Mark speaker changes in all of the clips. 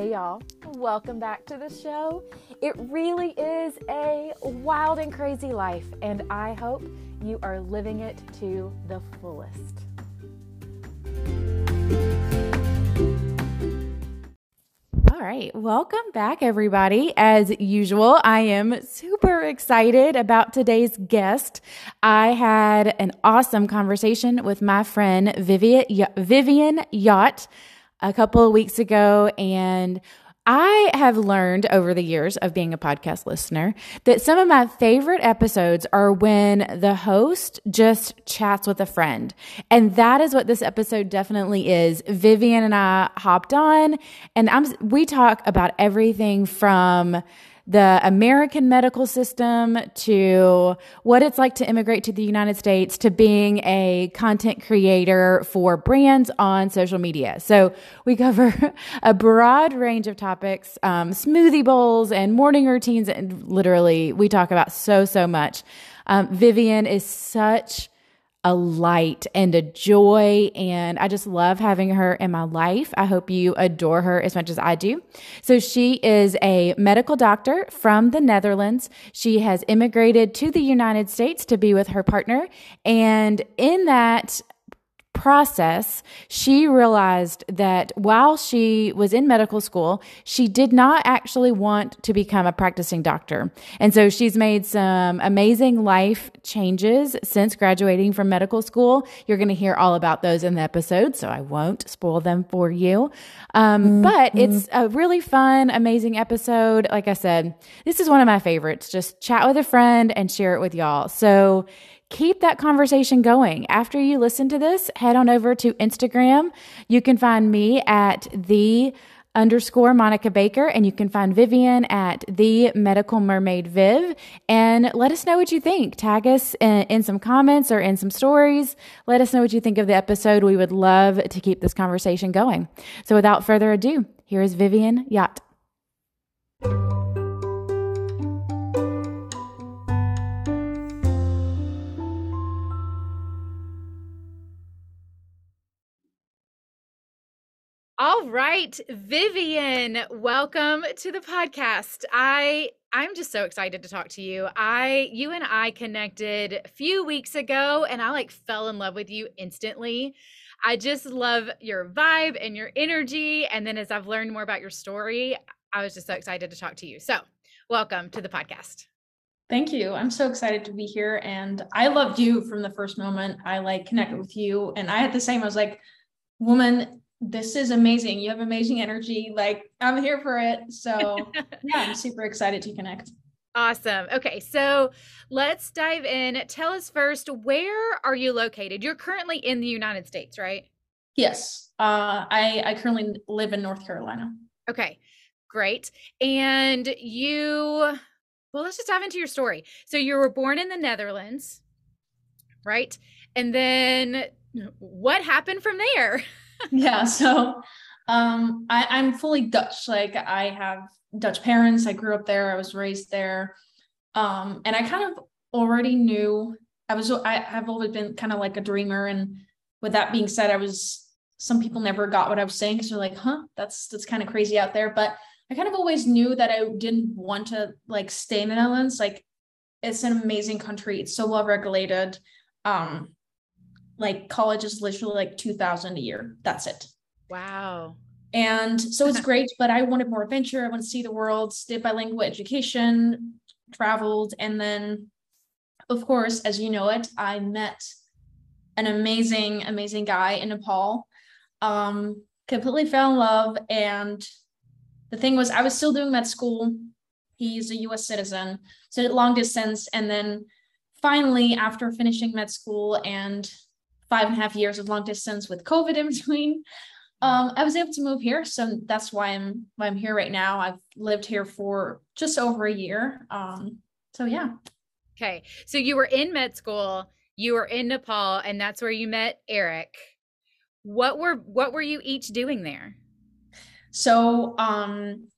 Speaker 1: Hey, y'all. Welcome back to the show. It really is a wild and crazy life, and I hope you are living it to the fullest. All right, welcome back, everybody. As usual, I am super excited about today's guest. I had an awesome conversation with my friend Vivian, Vivian Yacht a couple of weeks ago, and I have learned over the years of being a podcast listener that some of my favorite episodes are when the host just chats with a friend. And that is what this episode definitely is. Vivian and I hopped on and I'm we talk about everything from the American medical system to what it's like to immigrate to the United States to being a content creator for brands on social media. So we cover a broad range of topics, um, smoothie bowls and morning routines. And literally, we talk about so, so much. Um, Vivian is such a light and a joy. And I just love having her in my life. I hope you adore her as much as I do. So she is a medical doctor from the Netherlands. She has immigrated to the United States to be with her partner. And in that process, she realized that while she was in medical school, she did not actually want to become a practicing doctor. And so she's made some amazing life changes since graduating from medical school. You're going to hear all about those in the episode, so I won't spoil them for you. Um, mm-hmm. But it's a really fun, amazing episode. Like I said, this is one of my favorites. Just chat with a friend and share it with y'all. So keep that conversation going. After you listen to this, head on over to Instagram. You can find me at the underscore Monica Baker, and you can find Vivian at the Medical Mermaid Viv. And let us know what you think. Tag us in, in, some comments or in some stories. Let us know what you think of the episode. We would love to keep this conversation going. So without further ado, here is Vivian Yacht. All right, Vivian, welcome to the podcast. I I'm just so excited to talk to you. I you and I connected a few weeks ago and I like fell in love with you instantly. I just love your vibe and your energy and then as I've learned more about your story, I was just so excited to talk to you. So, welcome to the podcast.
Speaker 2: Thank you. I'm so excited to be here and I loved you from the first moment I like connected mm-hmm. with you and I had the same I was like woman this is amazing. You have amazing energy. Like, I'm here for it. So, yeah, I'm super excited to connect.
Speaker 1: Awesome. Okay, so let's dive in. Tell us first, where are you located? You're currently in the United States, right?
Speaker 2: Yes. Uh, I I currently live in North Carolina.
Speaker 1: Okay, great. And you, well, let's just dive into your story. So you were born in the Netherlands, right? And then what happened from there?
Speaker 2: yeah. So um, I, I'm fully Dutch. Like I have Dutch parents. I grew up there. I was raised there. Um, and I kind of already knew I was I have always been kind of like a dreamer. And with that being said, I was some people never got what I was saying because they're like, huh, that's that's kind of crazy out there. But I kind of always knew that I didn't want to like stay in the Netherlands. Like it's an amazing country. It's so well regulated. Um, like college is literally like 2000 a year. That's it.
Speaker 1: Wow.
Speaker 2: And so it's great but i wanted more adventure. I want to see the world did bilingual education traveled and then of course as you know it i met an amazing amazing guy in nepal. Um completely fell in love and the thing was i was still doing med school. He's a us citizen so long distance and then finally after finishing med school and five and a half years of long distance with COVID in between. Um, I was able to move here, so that's why I'm why I'm here right now. I've lived here for just over a year. Um, so yeah.
Speaker 1: Okay, so you were in med school, you were in Nepal, and that's where you met Eric. What were what were you each doing there?
Speaker 2: So um,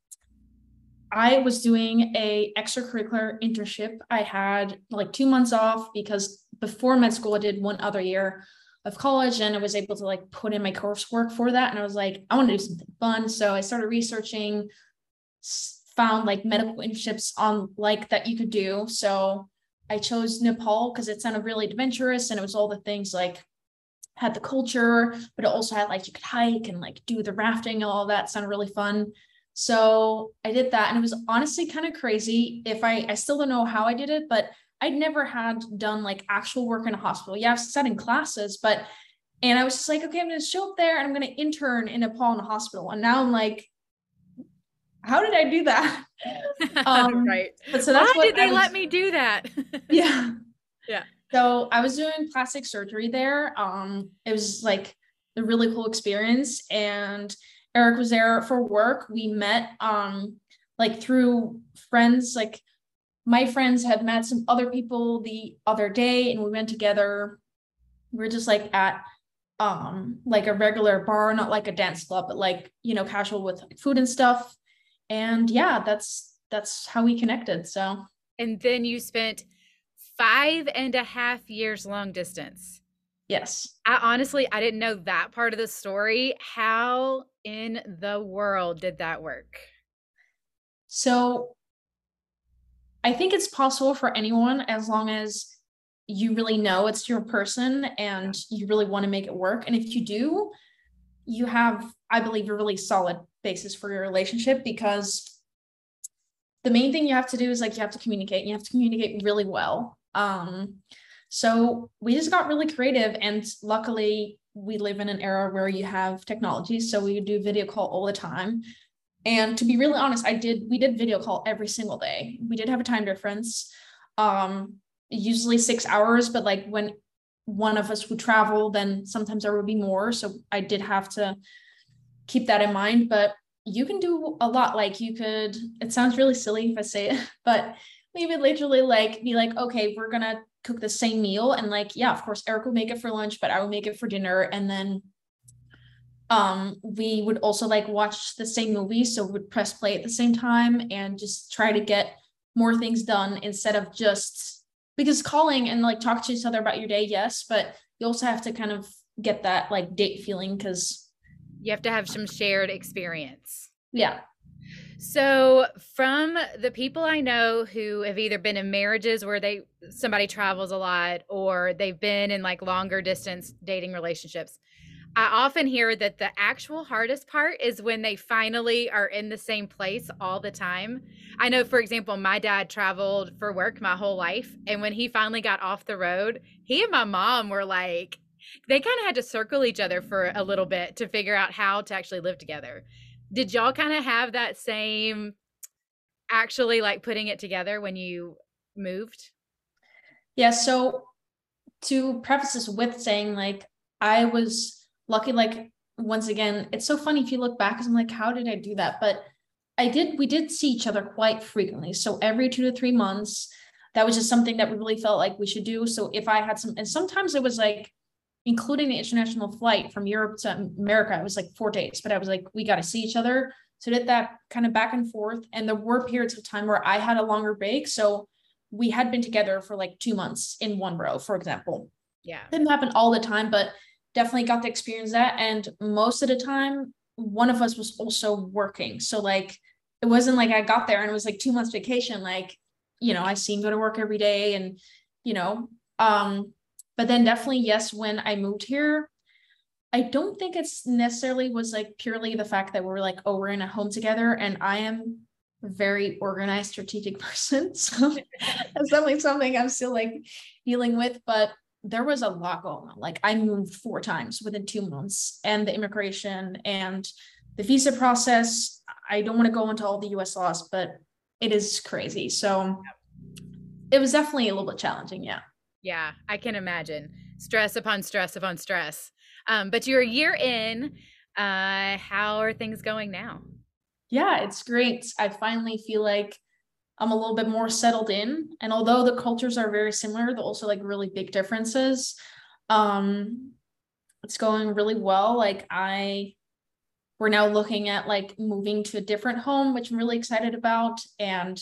Speaker 2: I was doing a extracurricular internship. I had like two months off because before med school I did one other year of college and I was able to like put in my coursework for that. And I was like, I want to do something fun. So I started researching, found like medical internships on like that you could do. So I chose Nepal because it sounded really adventurous and it was all the things like had the culture, but it also had like you could hike and like do the rafting and all that sounded really fun. So I did that and it was honestly kind of crazy. If I I still don't know how I did it, but I'd never had done like actual work in a hospital. Yeah, I've sat in classes, but and I was just like, okay, I'm gonna show up there and I'm gonna intern in Nepal in a hospital. And now I'm like, how did I do that?
Speaker 1: Um, right. But so that's Why did they was, let me do that?
Speaker 2: yeah.
Speaker 1: Yeah.
Speaker 2: So I was doing plastic surgery there. Um, it was like a really cool experience. And Eric was there for work. We met um like through friends, like my friends had met some other people the other day and we went together. We we're just like at um like a regular bar, not like a dance club, but like, you know, casual with food and stuff. And yeah, that's that's how we connected. So
Speaker 1: and then you spent five and a half years long distance.
Speaker 2: Yes.
Speaker 1: I honestly I didn't know that part of the story. How in the world did that work?
Speaker 2: So I think it's possible for anyone as long as you really know it's your person and you really want to make it work. And if you do, you have, I believe, a really solid basis for your relationship because the main thing you have to do is like you have to communicate. and You have to communicate really well. Um, so we just got really creative, and luckily we live in an era where you have technology, so we do video call all the time. And to be really honest, I did we did video call every single day. We did have a time difference, um, usually six hours, but like when one of us would travel, then sometimes there would be more. So I did have to keep that in mind. But you can do a lot. Like you could, it sounds really silly if I say it, but we would literally like be like, okay, we're gonna cook the same meal. And like, yeah, of course, Eric will make it for lunch, but I will make it for dinner. And then um we would also like watch the same movie so we would press play at the same time and just try to get more things done instead of just because calling and like talk to each other about your day yes but you also have to kind of get that like date feeling because
Speaker 1: you have to have some shared experience.
Speaker 2: Yeah.
Speaker 1: So from the people I know who have either been in marriages where they somebody travels a lot or they've been in like longer distance dating relationships I often hear that the actual hardest part is when they finally are in the same place all the time. I know, for example, my dad traveled for work my whole life. And when he finally got off the road, he and my mom were like, they kind of had to circle each other for a little bit to figure out how to actually live together. Did y'all kind of have that same actually like putting it together when you moved?
Speaker 2: Yeah. So to preface this with saying, like, I was lucky like once again it's so funny if you look back because i'm like how did i do that? But i did we did see each other quite frequently. So every two to three months that was just something that we really felt like we should do. So if i had some and sometimes it was like including the international flight from europe to america it was like four days but i was like we got to see each other. So did that kind of back and forth. And there were periods of time where i had a longer break. So we had been together for like two months in one row for example.
Speaker 1: Yeah.
Speaker 2: Didn't happen all the time but definitely got to experience that. And most of the time, one of us was also working. So like it wasn't like I got there and it was like two months vacation. Like, you know, I seen go to work every day and, you know, um, but then definitely, yes, when I moved here, I don't think it's necessarily was like purely the fact that we're like, oh, we're in a home together. And I am a very organized, strategic person. So that's definitely something I'm still like dealing with. But there was a lot going on. Like I moved four times within two months, and the immigration and the visa process. I don't want to go into all the US laws, but it is crazy. So it was definitely a little bit challenging. Yeah.
Speaker 1: Yeah, I can imagine. Stress upon stress upon stress. Um, but you're a year in. Uh, how are things going now?
Speaker 2: Yeah, it's great. I finally feel like I'm a little bit more settled in. And although the cultures are very similar, they're also like really big differences. Um, it's going really well. Like I, we're now looking at like moving to a different home, which I'm really excited about. And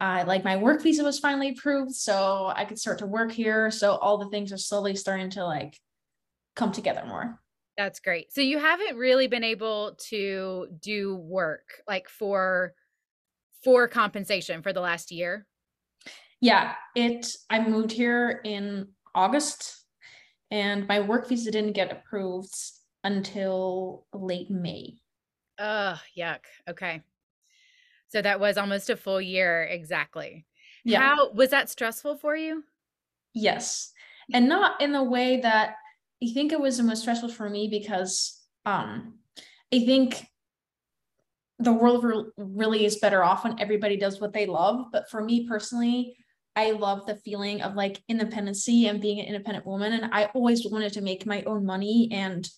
Speaker 2: I like my work visa was finally approved, so I could start to work here. So all the things are slowly starting to like come together more.
Speaker 1: That's great. So you haven't really been able to do work like for for compensation for the last year?
Speaker 2: Yeah, it I moved here in August and my work visa didn't get approved until late May.
Speaker 1: Oh, yuck. Okay. So that was almost a full year exactly. Yeah. How was that stressful for you?
Speaker 2: Yes. And not in the way that I think it was the most stressful for me because um I think the world re- really is better off when everybody does what they love. But for me personally, I love the feeling of like independency and being an independent woman. And I always wanted to make my own money. And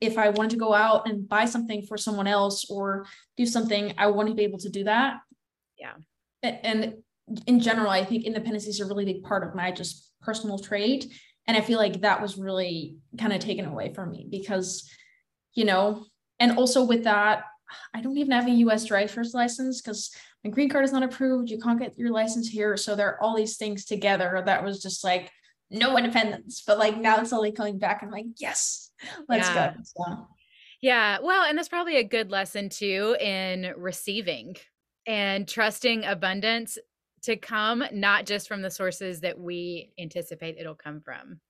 Speaker 2: if I wanted to go out and buy something for someone else or do something, I want to be able to do that.
Speaker 1: Yeah.
Speaker 2: And in general, I think independency is a really big part of my just personal trait. And I feel like that was really kind of taken away from me because, you know, and also with that, I don't even have a US driver's license because my green card is not approved. You can't get your license here. So there are all these things together that was just like no independence. But like now it's only coming back. I'm like, yes, let's yeah. go. So.
Speaker 1: Yeah. Well, and that's probably a good lesson too in receiving and trusting abundance to come, not just from the sources that we anticipate it'll come from.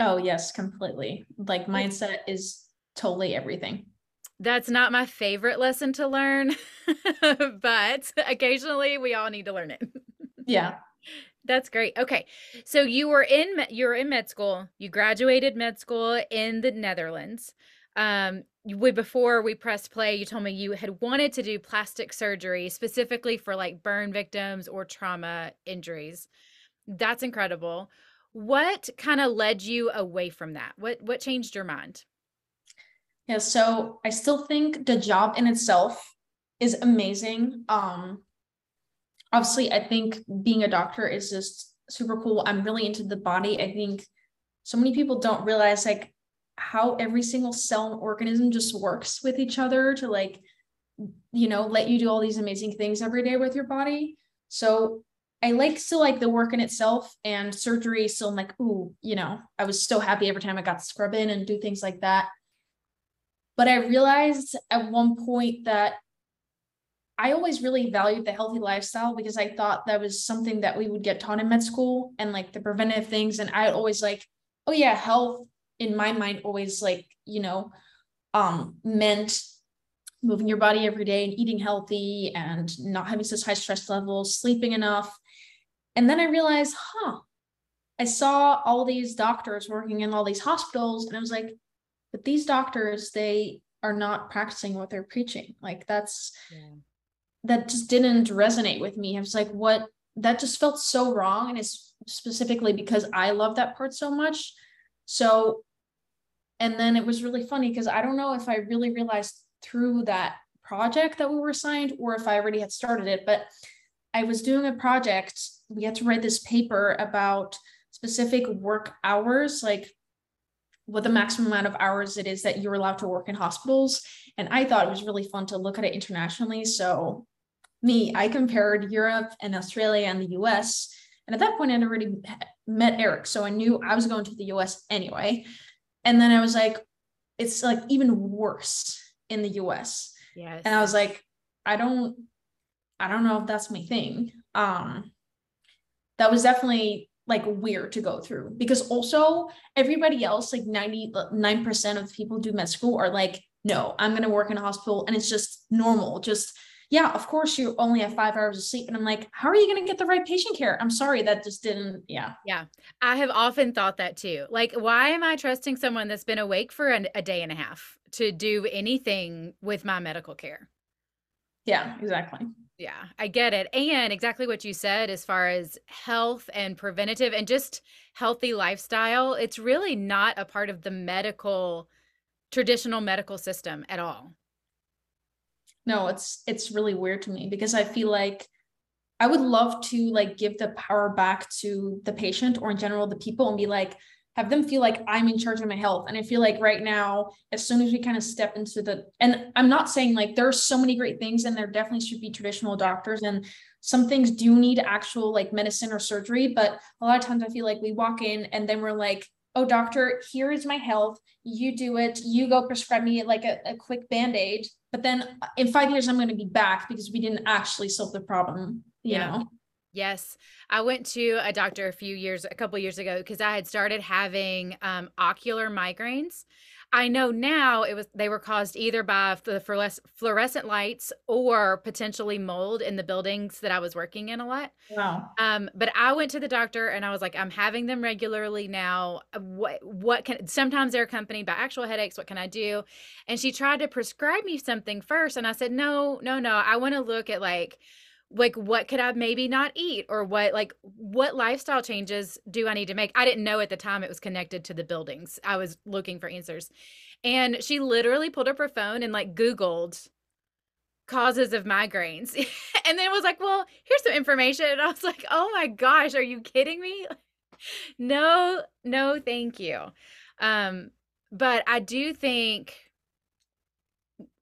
Speaker 2: Oh, yes, completely. Like mindset is totally everything.
Speaker 1: That's not my favorite lesson to learn, but occasionally we all need to learn it.
Speaker 2: yeah.
Speaker 1: That's great. Okay. So you were in you were in med school. You graduated med school in the Netherlands. Um we before we pressed play, you told me you had wanted to do plastic surgery specifically for like burn victims or trauma injuries. That's incredible. What kind of led you away from that? What what changed your mind?
Speaker 2: Yeah, so I still think the job in itself is amazing. Um obviously I think being a doctor is just super cool. I'm really into the body. I think so many people don't realize like how every single cell and organism just works with each other to like you know let you do all these amazing things every day with your body. So I like still like the work in itself and surgery still I'm like ooh, you know, I was so happy every time I got to scrub in and do things like that. But I realized at one point that I always really valued the healthy lifestyle because I thought that was something that we would get taught in med school and like the preventive things. And I always like, oh yeah, health in my mind always like, you know, um meant moving your body every day and eating healthy and not having such high stress levels, sleeping enough. And then I realized, huh, I saw all these doctors working in all these hospitals and I was like, but these doctors they are not practicing what they're preaching. Like that's yeah. that just didn't resonate with me. I was like what? That just felt so wrong and it's specifically because i love that part so much. So and then it was really funny because i don't know if i really realized through that project that we were assigned or if i already had started it but i was doing a project. We had to write this paper about specific work hours like what the maximum amount of hours it is that you're allowed to work in hospitals. And I thought it was really fun to look at it internationally. So, me, I compared Europe and Australia and the US. And at that point, I'd already met Eric. So I knew I was going to the US anyway. And then I was like, it's like even worse in the US.
Speaker 1: Yes.
Speaker 2: And I was like, I don't, I don't know if that's my thing. Um, that was definitely like weird to go through. Because also everybody else like 99% of people do med school are like no i'm going to work in a hospital and it's just normal. Just yeah of course you only have five hours of sleep and i'm like how are you going to get the right patient care? I'm sorry that just didn't yeah.
Speaker 1: Yeah i have often thought that too. Like why am i trusting someone that's been awake for a, a day and a half to do anything with my medical care
Speaker 2: yeah exactly
Speaker 1: yeah, I get it. And exactly what you said as far as health and preventative and just healthy lifestyle, it's really not a part of the medical traditional medical system at all.
Speaker 2: No, it's it's really weird to me because I feel like I would love to like give the power back to the patient or in general the people and be like have them feel like I'm in charge of my health. And I feel like right now, as soon as we kind of step into the, and I'm not saying like there are so many great things and there definitely should be traditional doctors and some things do need actual like medicine or surgery. But a lot of times I feel like we walk in and then we're like, oh, doctor, here is my health. You do it. You go prescribe me like a, a quick band aid. But then uh, in five years, I'm going to be back because we didn't actually solve the problem, you yeah. know?
Speaker 1: Yes. I went to a doctor a few years, a couple years ago, because I had started having um, ocular migraines. I know now it was they were caused either by the fluorescent lights or potentially mold in the buildings that I was working in a lot.
Speaker 2: Wow.
Speaker 1: Um, but I went to the doctor and I was like, I'm having them regularly now. What what can sometimes they're accompanied by actual headaches. What can I do? And she tried to prescribe me something first, and I said, No, no, no. I want to look at like like what could I maybe not eat or what like what lifestyle changes do I need to make? I didn't know at the time it was connected to the buildings. I was looking for answers. And she literally pulled up her phone and like googled causes of migraines. and then was like, "Well, here's some information." And I was like, "Oh my gosh, are you kidding me?" no, no, thank you. Um but I do think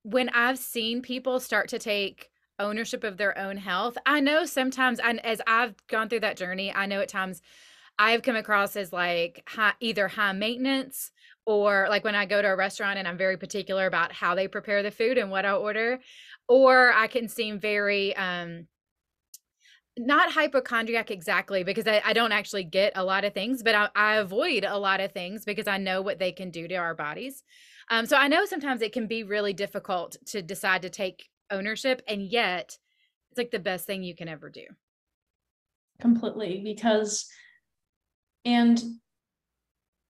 Speaker 1: when I've seen people start to take ownership of their own health. I know sometimes, and as I've gone through that journey, I know at times I've come across as like high, either high maintenance or like when I go to a restaurant and I'm very particular about how they prepare the food and what I order, or I can seem very, um, not hypochondriac exactly because I, I, don't actually get a lot of things, but I, I, avoid a lot of things because I know what they can do to our bodies. Um, so I know sometimes it can be really difficult to decide to take ownership and yet it's like the best thing you can ever do.
Speaker 2: Completely because and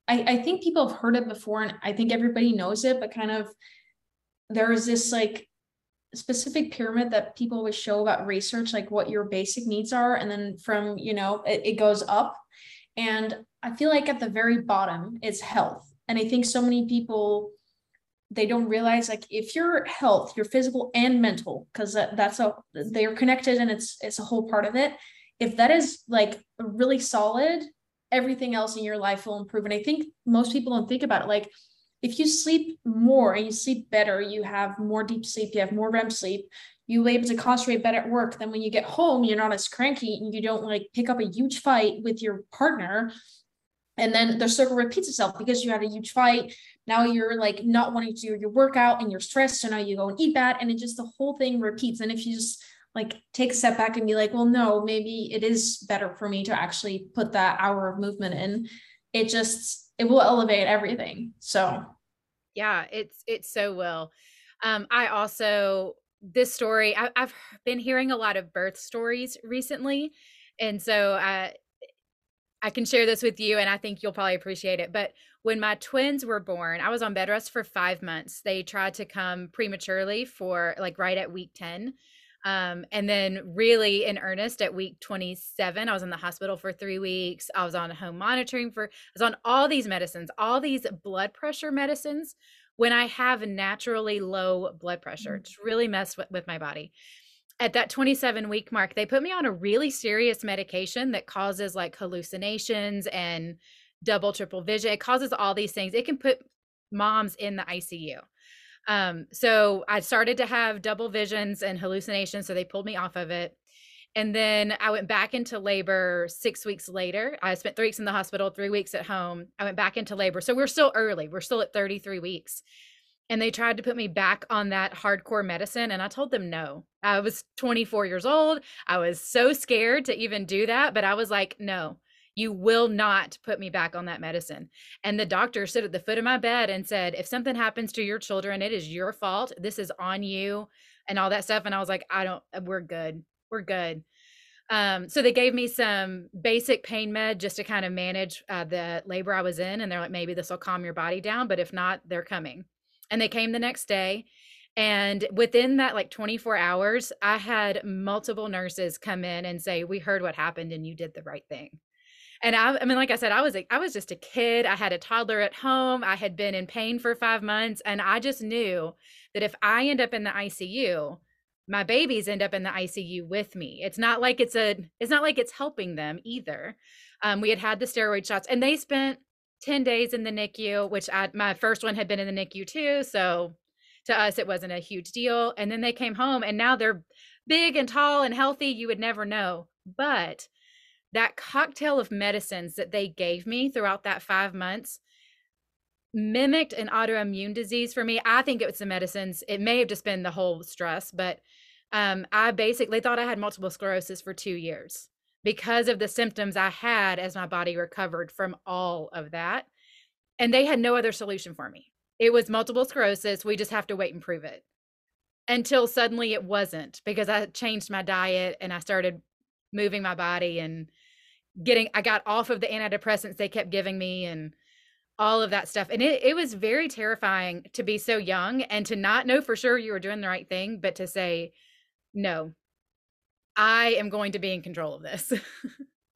Speaker 2: I, I think people have heard it before and i think everybody knows it but kind of there is this like specific pyramid that people always show about research like what your basic needs are and then from you know it, it goes up and i feel like at the very bottom is health and i think so many people they don't realize like if your health your physical and mental because that, that's a they're connected and it's it's a whole part of it. If that is like really solid everything else in your life will improve. And i think most people don't think about it. Like if you sleep more and you sleep better you have more deep sleep you have more rem sleep you're able to concentrate better at work. Then when you get home you're not as cranky and you don't like pick up a huge fight with your partner. And then the circle repeats itself because you had a huge fight now you're like not wanting to do your workout and you're stressed so now you go and eat that and it just the whole thing repeats and if you just like take a step back and be like well no maybe it is better for me to actually put that hour of movement in it just it will elevate everything so
Speaker 1: yeah it's it so will um i also this story I, have been hearing a lot of birth stories recently and so uh I can share this with you and I think you'll probably appreciate it. But when my twins were born, I was on bed rest for five months. They tried to come prematurely for like right at week 10. Um, and then really in earnest at week 27, I was in the hospital for three weeks. I was on home monitoring for, I was on all these medicines, all these blood pressure medicines when I have naturally low blood pressure. It's really messed with, with my body at that 27 week mark, they put me on a really serious medication that causes like hallucinations and double, triple vision. It causes all these things. It can put moms in the ICU. Um, so I started to have double visions and hallucinations. So they pulled me off of it. And then I went back into labor six weeks later. I spent three weeks in the hospital, three weeks at home. I went back into labor. So we're still early. We're still at 33 weeks and they tried to put me back on that hardcore medicine and i told them no i was 24 years old i was so scared to even do that but i was like no you will not put me back on that medicine. And the doctor stood at the foot of my bed and said if something happens to your children it is your fault. This is on you and all that stuff and i was like i don't uh, we're good. We're good. Um, so they gave me some basic pain med just to kind of manage uh, the labor I was in, and they're like, maybe this will calm your body down, but if not, they're coming. And they came the next day and within that like 24 hours i had multiple nurses come in and say we heard what happened and you did the right thing and I, I mean like i said i was i was just a kid i had a toddler at home i had been in pain for five months and i just knew that if i end up in the icu my babies end up in the icu with me it's not like it's a it's not like it's helping them either um, we had had the steroid shots and they spent 10 days in the NICU, which I, my first one had been in the NICU too. So to us, it wasn't a huge deal. And then they came home and now they're big and tall and healthy. You would never know. But that cocktail of medicines that they gave me throughout that five months mimicked an autoimmune disease for me. I think it was the medicines. It may have just been the whole stress, but um, I basically thought I had multiple sclerosis for two years because of the symptoms I had as my body recovered from all of that. And they had no other solution for me. It was multiple sclerosis. We just have to wait and prove it. Until suddenly it wasn't because I changed my diet and I started moving my body and getting, I got off of the antidepressants they kept giving me and all of that stuff. And it, it was very terrifying to be so young and to not know for sure you were doing the right thing, but to say, no, I am going to be in control of this.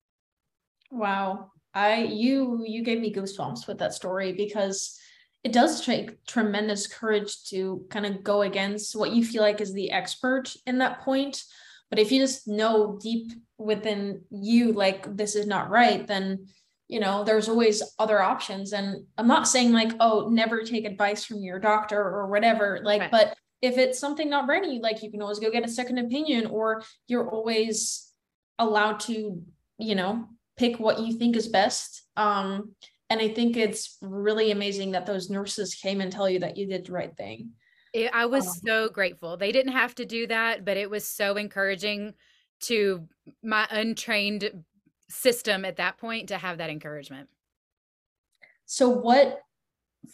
Speaker 2: wow. I you you gave me goosebumps with that story because it does take tremendous courage to kind of go against what you feel like is the expert in that point. But if you just know deep within you like this is not right, then you know there's always other options. And i'm not saying like oh never take advice from your doctor or whatever like right. but if it's something not ready like you can always go get a second opinion or you're always allowed to you know pick what you think is best. Um and i think it's really amazing that those nurses came and tell you that you did the right thing
Speaker 1: it, i was um, so grateful they didn't have to do that but it was so encouraging to my untrained system at that point to have that encouragement.
Speaker 2: So what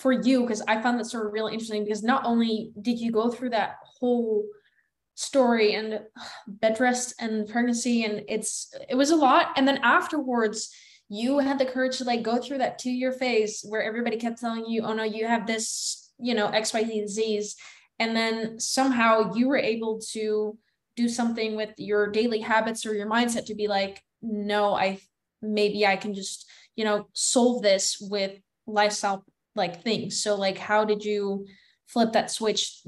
Speaker 2: for you because I found that sort of really interesting because not only did you go through that whole story and bed rest and pregnancy and it's it was a lot and then afterwards you had the courage to like go through that two year phase where everybody kept telling you oh no you have this you know xyz disease and then somehow you were able to do something with your daily habits or your mindset to be like no, I maybe I can just, you know, solve this with lifestyle like things. So like how did you flip that switch?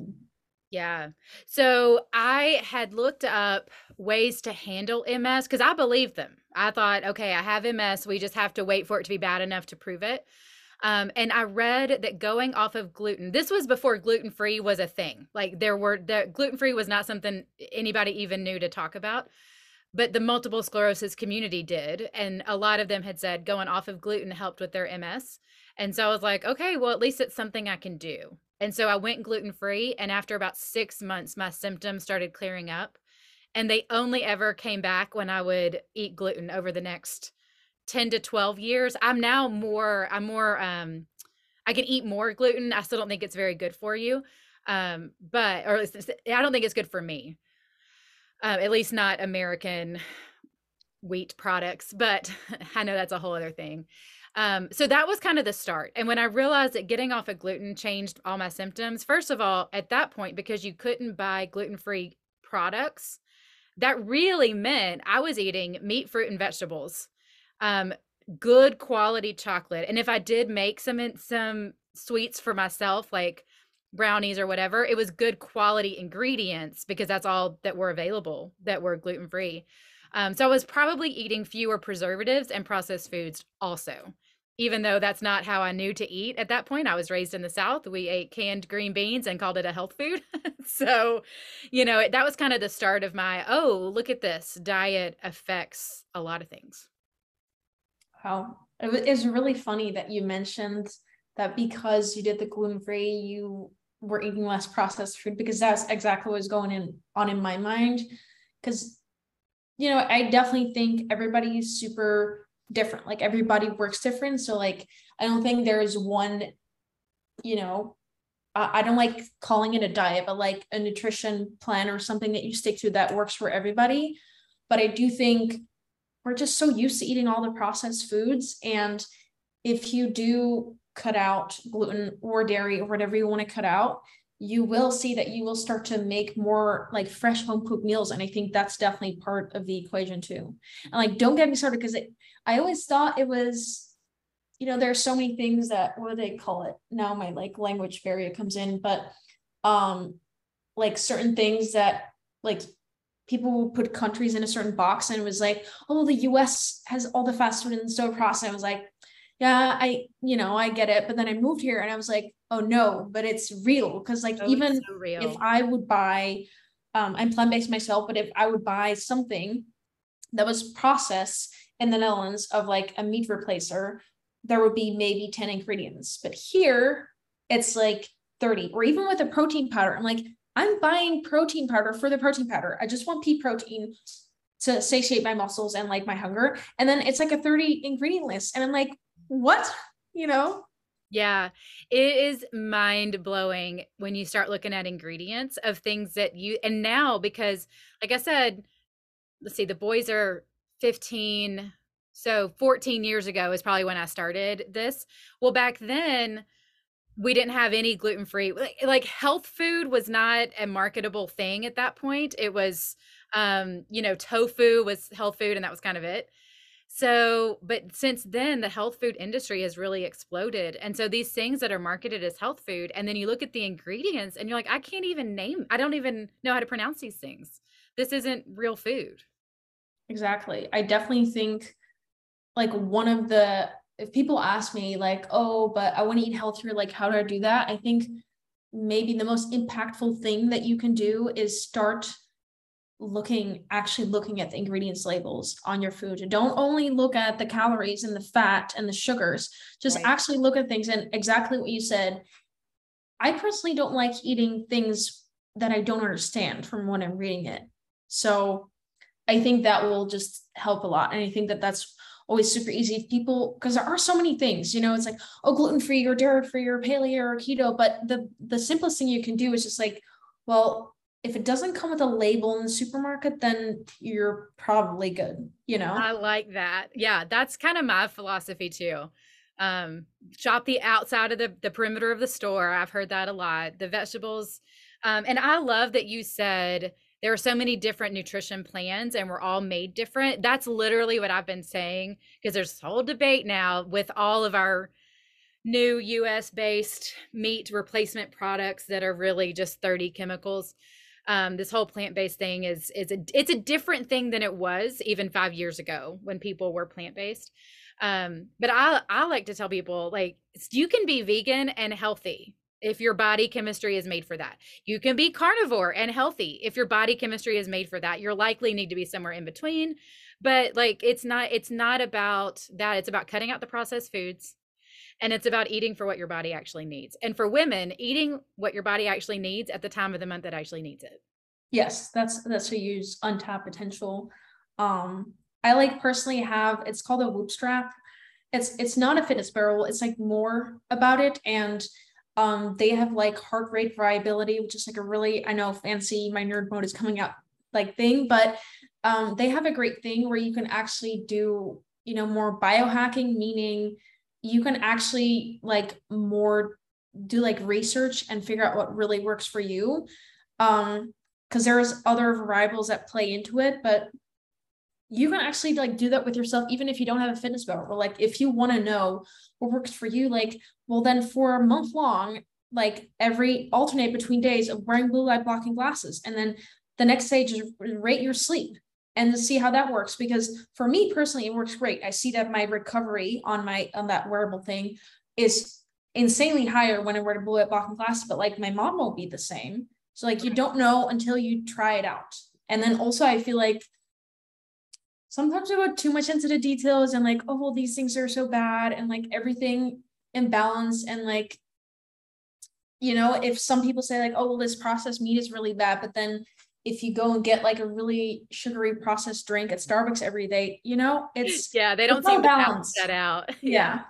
Speaker 1: Yeah. So I had looked up ways to handle MS because I believed them. I thought, okay, I have MS. We just have to wait for it to be bad enough to prove it. Um, and I read that going off of gluten, this was before gluten free was a thing. Like there were, the gluten free was not something anybody even knew to talk about but the multiple sclerosis community did and a lot of them had said going off of gluten helped with their ms and so i was like okay well at least it's something i can do and so i went gluten free and after about six months my symptoms started clearing up and they only ever came back when i would eat gluten over the next 10 to 12 years i'm now more i'm more um i can eat more gluten i still don't think it's very good for you um but or i don't think it's good for me uh, at least not American wheat products, but I know that's a whole other thing. Um, so that was kind of the start. And when I realized that getting off of gluten changed all my symptoms, first of all, at that point, because you couldn't buy gluten free products, that really meant I was eating meat, fruit, and vegetables, um, good quality chocolate. And if I did make some some sweets for myself, like brownies or whatever, it was good quality ingredients because that's all that were available that were gluten free. Um, so I was probably eating fewer preservatives and processed foods also. Even though that's not how I knew to eat at that point, I was raised in the South. We ate canned green beans and called it a health food. so, you know, that was kind of the start of my, oh, look at this. Diet affects a lot of things.
Speaker 2: Wow. It was really funny that you mentioned that because you did the gluten free, you were eating less processed food because that's exactly what was going in on in my mind. Because, you know, I definitely think everybody's super different. Like everybody works different. So like I don't think there's one, you know, I don't like calling it a diet, but like a nutrition plan or something that you stick to that works for everybody. But I do think we're just so used to eating all the processed foods. And if you do cut out gluten or dairy or whatever you want to cut out, you will see that you will start to make more like fresh home cooked meals. And I think that's definitely part of the equation too. And like, don't get me started because I always thought it was, you know, there are so many things that, what do they call it? Now my like language barrier comes in, but um, like certain things that like people will put countries in a certain box and it was like, oh, the US has all the fast food and so processed. I was like, yeah, I, you know, I get it. But then I moved here and I was like, oh no, but it's real. Cause like oh, even so if I would buy, um, I'm plant-based myself, but if I would buy something that was processed, in the Netherlands of like a meat replacer, there would be maybe 10 ingredients. But here it's like 30, or even with a protein powder. I'm like, I'm buying protein powder for the protein powder. I just want pea protein to satiate my muscles and like my hunger. And then it's like a 30 ingredient list. And I'm like, what? You know?
Speaker 1: Yeah, it is mind blowing when you start looking at ingredients of things that you, and now because, like I said, let's see, the boys are 15. So 14 years ago is probably when I started this. Well, back then, we didn't have any gluten free, like, like health food was not a marketable thing at that point. It was, um, you know, tofu was health food, and that was kind of it. So, but since then, the health food industry has really exploded. And so these things that are marketed as health food, and then you look at the ingredients and you're like, I can't even name, I don't even know how to pronounce these things. This isn't real food.
Speaker 2: Exactly. I definitely think like one of the, if people ask me, like, oh, but I want to eat healthier, like, how do I do that? I think maybe the most impactful thing that you can do is start looking actually looking at the ingredients labels on your food don't only look at the calories and the fat and the sugars just right. actually look at things and exactly what you said i personally don't like eating things that i don't understand from when i'm reading it so i think that will just help a lot and i think that that's always super easy people because there are so many things you know it's like oh gluten free or dairy free or paleo or keto but the the simplest thing you can do is just like well if it doesn't come with a label in the supermarket, then you're probably good, you know?
Speaker 1: I like that. Yeah, that's kind of my philosophy too. Um, shop the outside of the, the perimeter of the store. I've heard that a lot. The vegetables. Um, and I love that you said there are so many different nutrition plans and we're all made different. That's literally what I've been saying because there's this whole debate now with all of our new US based meat replacement products that are really just 30 chemicals um, this whole plant-based thing is is a it's a different thing than it was even five years ago when people were plant-based um, but i i like to tell people like you can be vegan and healthy if your body chemistry is made for that. You can be carnivore and healthy. If your body chemistry is made for that you're likely need to be somewhere in between. But like it's not it's not about that. It's about cutting out the processed foods and it's about eating for what your body actually needs. And for women eating what your body actually needs at the time of the month that actually needs it.
Speaker 2: Yes that's that's to use untapped potential. Um i like personally have it's called a whoop strap. It's it's not a fitness barrel. It's like more about it and um they have like heart rate variability which is like a really i know fancy my nerd mode is coming out like thing but um they have a great thing where you can actually do you know more biohacking meaning you can actually like more do like research and figure out what really works for you. Um because there's other variables that play into it but you can actually like do that with yourself even if you don't have a fitness belt or like if you want to know what works for you like well then for a month long like every alternate between days of wearing blue light blocking glasses and then the next stage is rate your sleep and see how that works because for me personally it works great. I see that my recovery on my on that wearable thing is insanely higher when i wear a blue light blocking glasses but like my mom won't be the same. So like you don't know until you try it out. And then also i feel like sometimes we go too much into the details and like oh well these things are so bad and like everything imbalance and like you know if some people say like oh well this processed meat is really bad but then if you go and get like a really sugary processed drink at Starbucks every day, you know, it's
Speaker 1: yeah, they don't seem to balance that out.
Speaker 2: yeah.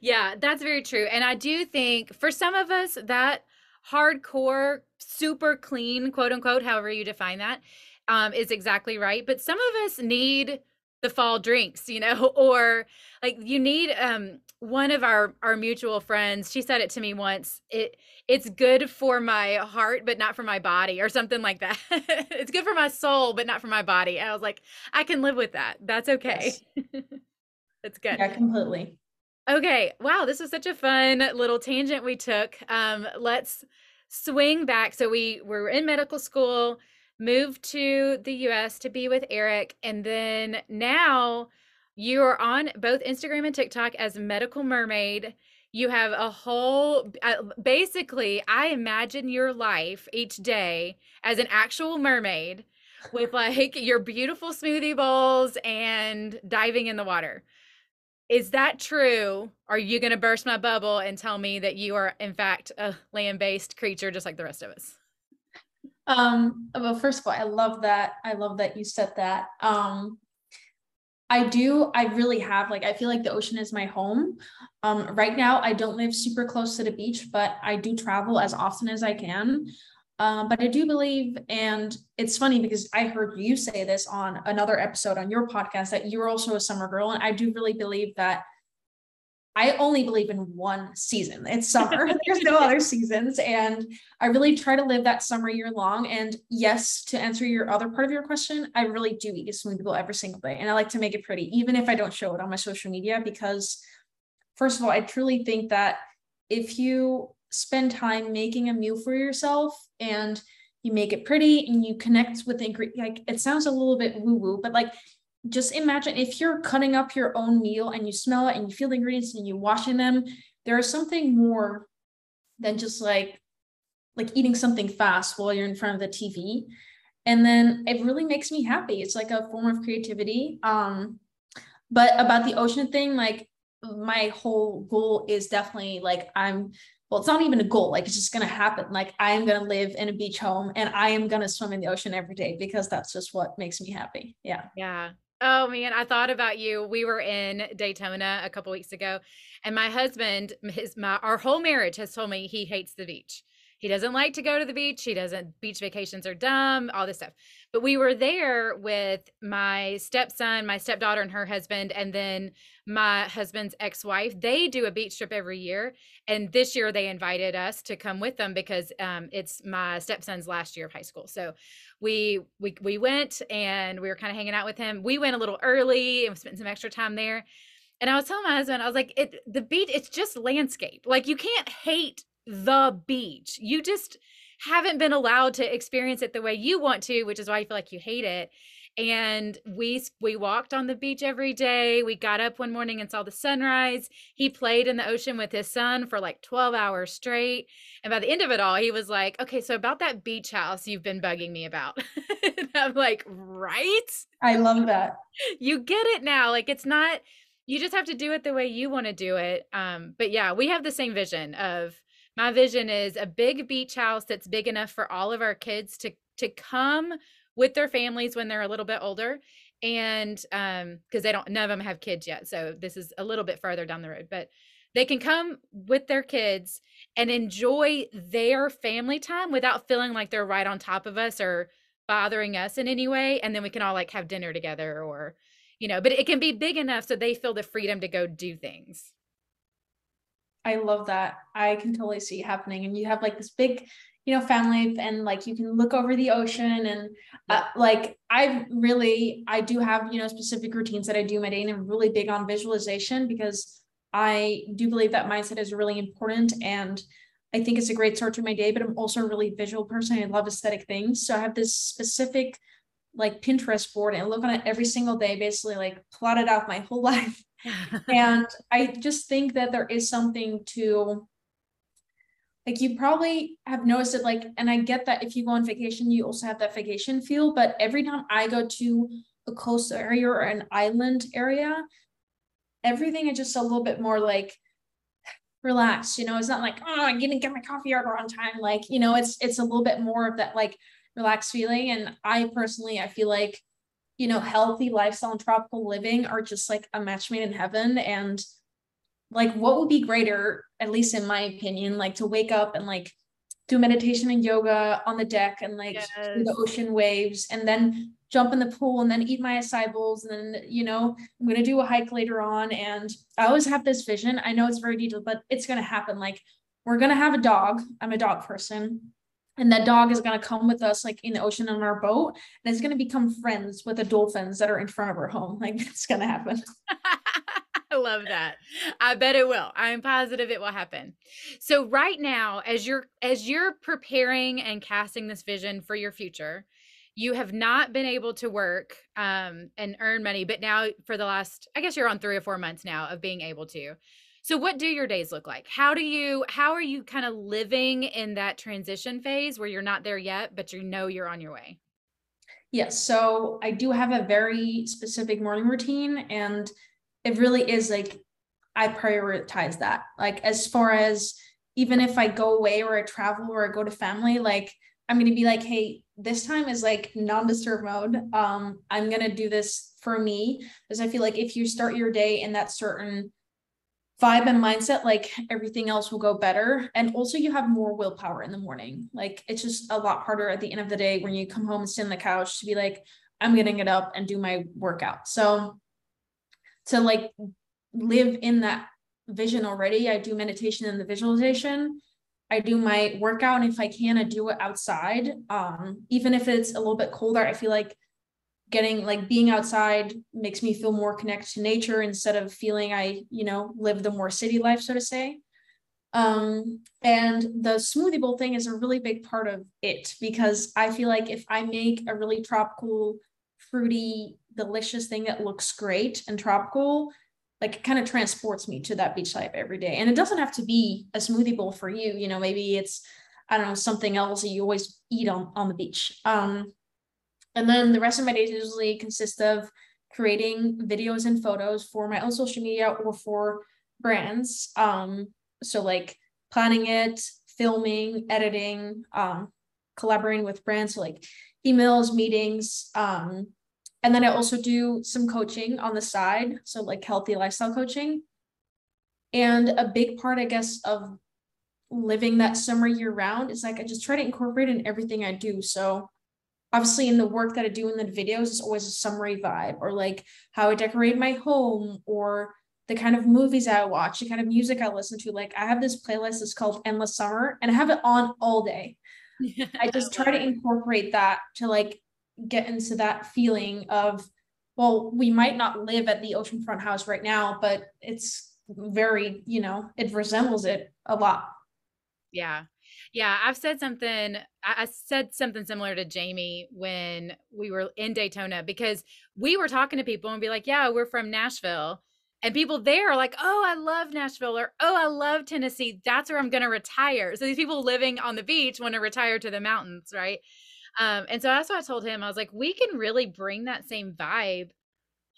Speaker 1: Yeah, that's very true. And I do think for some of us that hardcore, super clean, quote unquote, however you define that, um, is exactly right. But some of us need the fall drinks, you know, or like you need um one of our our mutual friends, she said it to me once. It it's good for my heart but not for my body or something like that. it's good for my soul but not for my body. And I was like, I can live with that. That's okay. Yes. That's good.
Speaker 2: Yeah, completely.
Speaker 1: Okay. Wow, this was such a fun little tangent we took. Um let's swing back. So we were in medical school moved to the US to be with Eric. And then now you are on both Instagram and TikTok as Medical Mermaid. You have a whole, uh, basically, I imagine your life each day as an actual mermaid with like your beautiful smoothie bowls and diving in the water. Is that true? Are you going to burst my bubble and tell me that you are, in fact, a land based creature just like the rest of us?
Speaker 2: Um, well, first of all, I love that. I love that you said that. Um, I do, I really have like, I feel like the ocean is my home. Um, right now, I don't live super close to the beach, but I do travel as often as I can. Um, but I do believe, and it's funny because I heard you say this on another episode on your podcast that you're also a summer girl. And I do really believe that I only believe in one season. It's summer. There's no other seasons. And I really try to live that summer year long. And yes, to answer your other part of your question, I really do eat a smoothie bowl every single day. And I like to make it pretty, even if I don't show it on my social media, because first of all, I truly think that if you spend time making a meal for yourself and you make it pretty and you connect with the like it sounds a little bit woo woo, but like just imagine if you're cutting up your own meal and you smell it and you feel the ingredients and you washing them, there is something more than just like like eating something fast while you're in front of the TV. And then it really makes me happy. It's like a form of creativity. Um, but about the ocean thing, like my whole goal is definitely like I'm well, it's not even a goal. Like it's just to happen. Like I am to live in a beach home and I am to swim in the ocean every day because that's just what makes me happy. Yeah.
Speaker 1: Yeah. Oh man, I thought about you. We were in Daytona a couple weeks ago, and my husband, his my our whole marriage has told me he hates the beach. He doesn't like to go to the beach. He doesn't beach vacations are dumb, all this stuff. But we were there with my stepson, my stepdaughter and her husband and then my husband's ex-wife. They do a beach trip every year, and this year they invited us to come with them because um, it's my stepson's last year of high school. So we we we went and we were kind of hanging out with him. We went a little early and spent some extra time there. And I was telling my husband, I was like, it the beach, it's just landscape. Like you can't hate the beach. You just haven't been allowed to experience it the way you want to, which is why you feel like you hate it. And we we walked on the beach every day. We got up one morning and saw the sunrise. He played in the ocean with his son for like 12 hours straight. And by the end of it all he was like okay so about that beach house you've been bugging me about. I'm like right?
Speaker 2: I love that.
Speaker 1: You get it now. Like it's not you just have to do it the way you want to do it. Um but yeah we have the same vision of my vision is a big beach house that's big enough for all of our kids to to come with their families when they're a little bit older and um because they don't none of them have kids yet so this is a little bit further down the road but they can come with their kids and enjoy their family time without feeling like they're right on top of us or bothering us in any way and then we can all like have dinner together or you know but it can be big enough so they feel the freedom to go do things
Speaker 2: i love that. I can totally see it happening and you have like this big you know family and like you can look over the ocean and uh, like i really i do have you know specific routines that i do my day and i'm really big on visualization because i do believe that mindset is really important and i think it's a great start to my day but i'm also a really visual person. I love aesthetic things so i have this specific like pinterest board and look on it every single day basically like plotted out my whole life. And i just think that there is something to like you probably have noticed it like and i get that if you go on vacation you also have that vacation feel but every time i go to a coastal area or an island area everything is just a little bit more like relaxed you know? It's not like oh i didn't get my coffee order on time like you know it's it's a little bit more of that like relaxed feeling. And i personally i feel like you know healthy lifestyle and tropical living are just like a match made in heaven. And like what would be greater at least in my opinion like to wake up and like do meditation and yoga on the deck and like yes. the ocean waves and then jump in the pool and then eat my acai bowls and then you know i'm going to do a hike later on. And i always have this vision. I know it's very detailed but it's going to happen. Like we're going to have a dog. I'm a dog person and that dog is going to come with us like in the ocean on our boat and it's going to become friends with the dolphins that are in front of our home like it's going to happen
Speaker 1: I love that. I bet it will. I'm positive it will happen. So right now as you're as you're preparing and casting this vision for your future, you have not been able to work um, and earn money, but now for the last I guess you're on 3 or 4 months now of being able to. So what do your days look like? How do you how are you kind of living in that transition phase where you're not there yet, but you know you're on your way?
Speaker 2: Yes. So I do have a very specific morning routine, and it really is like I prioritize that. Like, as far as even if I go away or I travel or I go to family, like, I'm going to be like, hey, this time is like non disturb mode. Um, I'm going to do this for me because I feel like if you start your day in that certain vibe and mindset, like everything else will go better. And also, you have more willpower in the morning. Like, it's just a lot harder at the end of the day when you come home and sit on the couch to be like, I'm getting it up and do my workout. So, to like live in that vision already, I do meditation and the visualization. I do my workout, and if I can, I do it outside. Um, even if it's a little bit colder, I feel like getting like being outside makes me feel more connected to nature instead of feeling I, you know, live the more city life, so to say. Um, and the smoothie bowl thing is a really big part of it because I feel like if I make a really tropical, fruity, delicious thing that looks great and tropical, like it kind of transports me to that beach life every day. And it doesn't have to be a smoothie bowl for you, you know, maybe it's I don't know, something else that you always eat on on the beach. Um, and then the rest of my days usually consist of creating videos and photos for my own social media or for brands. Um, so like planning it, filming, editing, um, collaborating with brands, so like emails, meetings. Um, and then I also do some coaching on the side, so like healthy lifestyle coaching. And a big part, I guess, of living that summer year round is like I just try to incorporate in everything I do. So obviously in the work that I do in the videos is always a summary vibe or like how I decorate my home or the kind of movies I watch, the kind of music I listen to. Like I have this playlist that's called Endless Summer and I have it on all day. I just try to incorporate that to like get into that feeling of, well, we might not live at the oceanfront house right now, but it's very, you know, it resembles it a lot.
Speaker 1: Yeah. Yeah, I've said something. I said something similar to Jamie when we were in Daytona because we were talking to people and be like, "Yeah, we're from Nashville," and people there are like, "Oh, I love Nashville," or "Oh, I love Tennessee. That's where I'm going to retire." So these people living on the beach want to retire to the mountains, right? Um, and so that's what I told him. I was like, "We can really bring that same vibe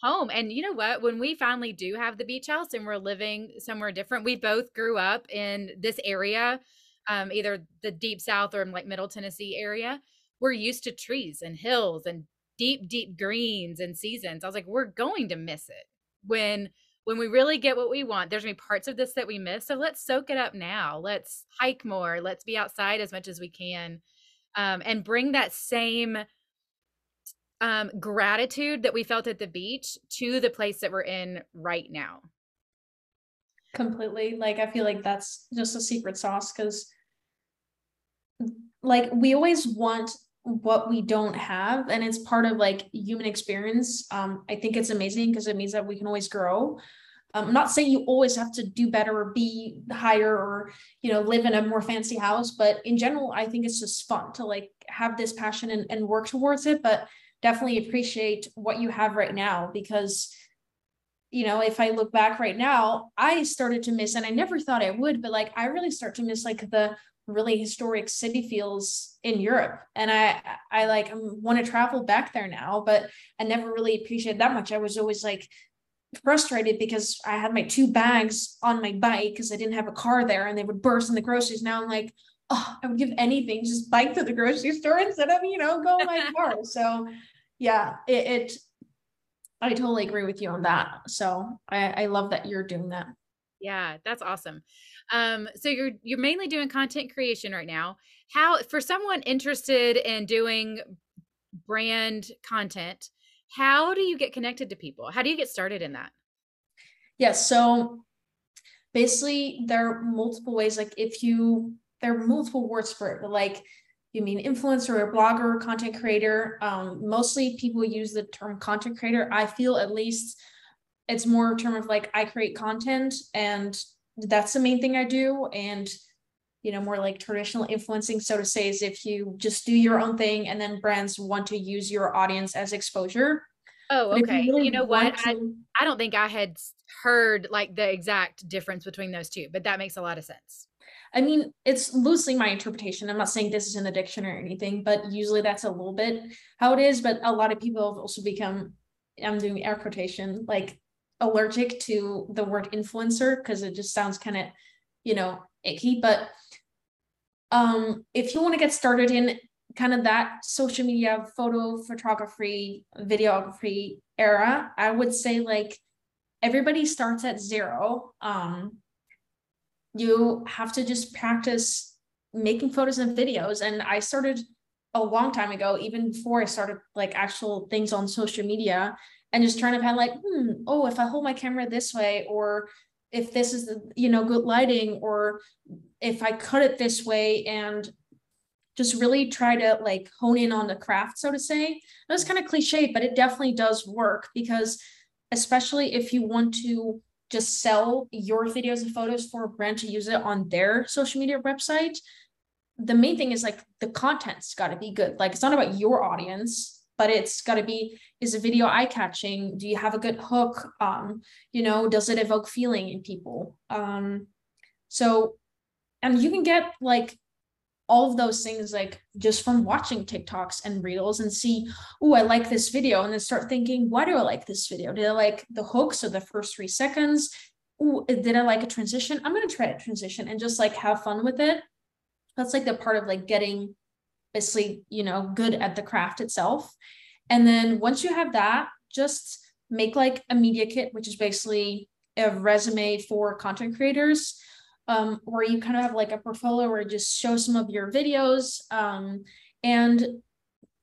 Speaker 1: home. And you know what? When we finally do have the beach house and we're living somewhere different, we both grew up in this area um, either the deep south or like middle Tennessee area, we're used to trees and hills and deep, deep greens and seasons. I was like, we're going to miss it when when we really get what we want. There's gonna be parts of this that we miss. So let's soak it up now. Let's hike more. Let's be outside as much as we can. Um, and bring that same um, gratitude that we felt at the beach to the place that we're in right now.
Speaker 2: Completely. Like, I feel like that's just a secret sauce because like we always want what we don't have and it's part of like human experience. Um i think it's amazing because it means that we can always grow. Um, i'm not saying you always have to do better or be higher or you know live in a more fancy house but in general i think it's just fun to like have this passion and, and work towards it but definitely appreciate what you have right now because you know if i look back right now i started to miss and i never thought i would but like i really start to miss like the really historic city feels in Europe. And I I like um, want to travel back there now, but I never really appreciated that much. I was always like frustrated because I had my two bags on my bike because I didn't have a car there and they would burst in the groceries. Now I'm like, oh, I would give anything just bike to the grocery store instead of, you know, go in my car. So yeah, it, it I totally agree with you on that. So I, I love that you're doing that.
Speaker 1: Yeah, that's awesome. Um, so you're you're mainly doing content creation right now. How for someone interested in doing brand content, how do you get connected to people? How do you get started in that?
Speaker 2: Yes, yeah, so basically there are multiple ways. Like if you there are multiple words for it, but like you mean influencer or blogger, or content creator. Um, mostly people use the term content creator. I feel at least it's more term of like I create content and that's the main thing I do. And, you know, more like traditional influencing, so to say, is if you just do your own thing and then brands want to use your audience as exposure.
Speaker 1: Oh, okay. You, really you, know what? To... I, I don't think I had heard like the exact difference between those two, but that makes a lot of sense.
Speaker 2: I mean, it's loosely my interpretation. I'm not saying this is in the dictionary or anything, but usually that's a little bit how it is. But a lot of people have also become, I'm doing air quotation, like allergic to the word influencer because it just sounds kind of, you know, icky. But um, if you want to get started in kind of that social media, photo photography, videography era, I would say like everybody starts at zero. Um, you have to just practice making photos and videos. And I started a long time ago, even before I started like actual things on social media, and just trying to have like, hmm, oh, if I hold my camera this way, or if this is the, you know, good lighting, or if I cut it this way, and just really try to like hone in on the craft, so to say. That was kind of cliche, but it definitely does work because especially if you want to just sell your videos and photos for a brand to use it on their social media website the main thing is like the content's got to be good like it's not about your audience but it's got to be is a video eye catching do you have a good hook um you know does it evoke feeling in people um so and you can get like all of those things like just from watching TikToks and reels and see, oh, I like this video, and then start thinking, why do I like this video? Did I like the hooks or the first three seconds? Ooh, did I like a transition? I'm gonna try a transition and just like have fun with it. That's like the part of like getting basically, you know, good at the craft itself. And then once you have that, just make like a media kit, which is basically a resume for content creators um, where you kind of have like a portfolio where you just show some of your videos um, and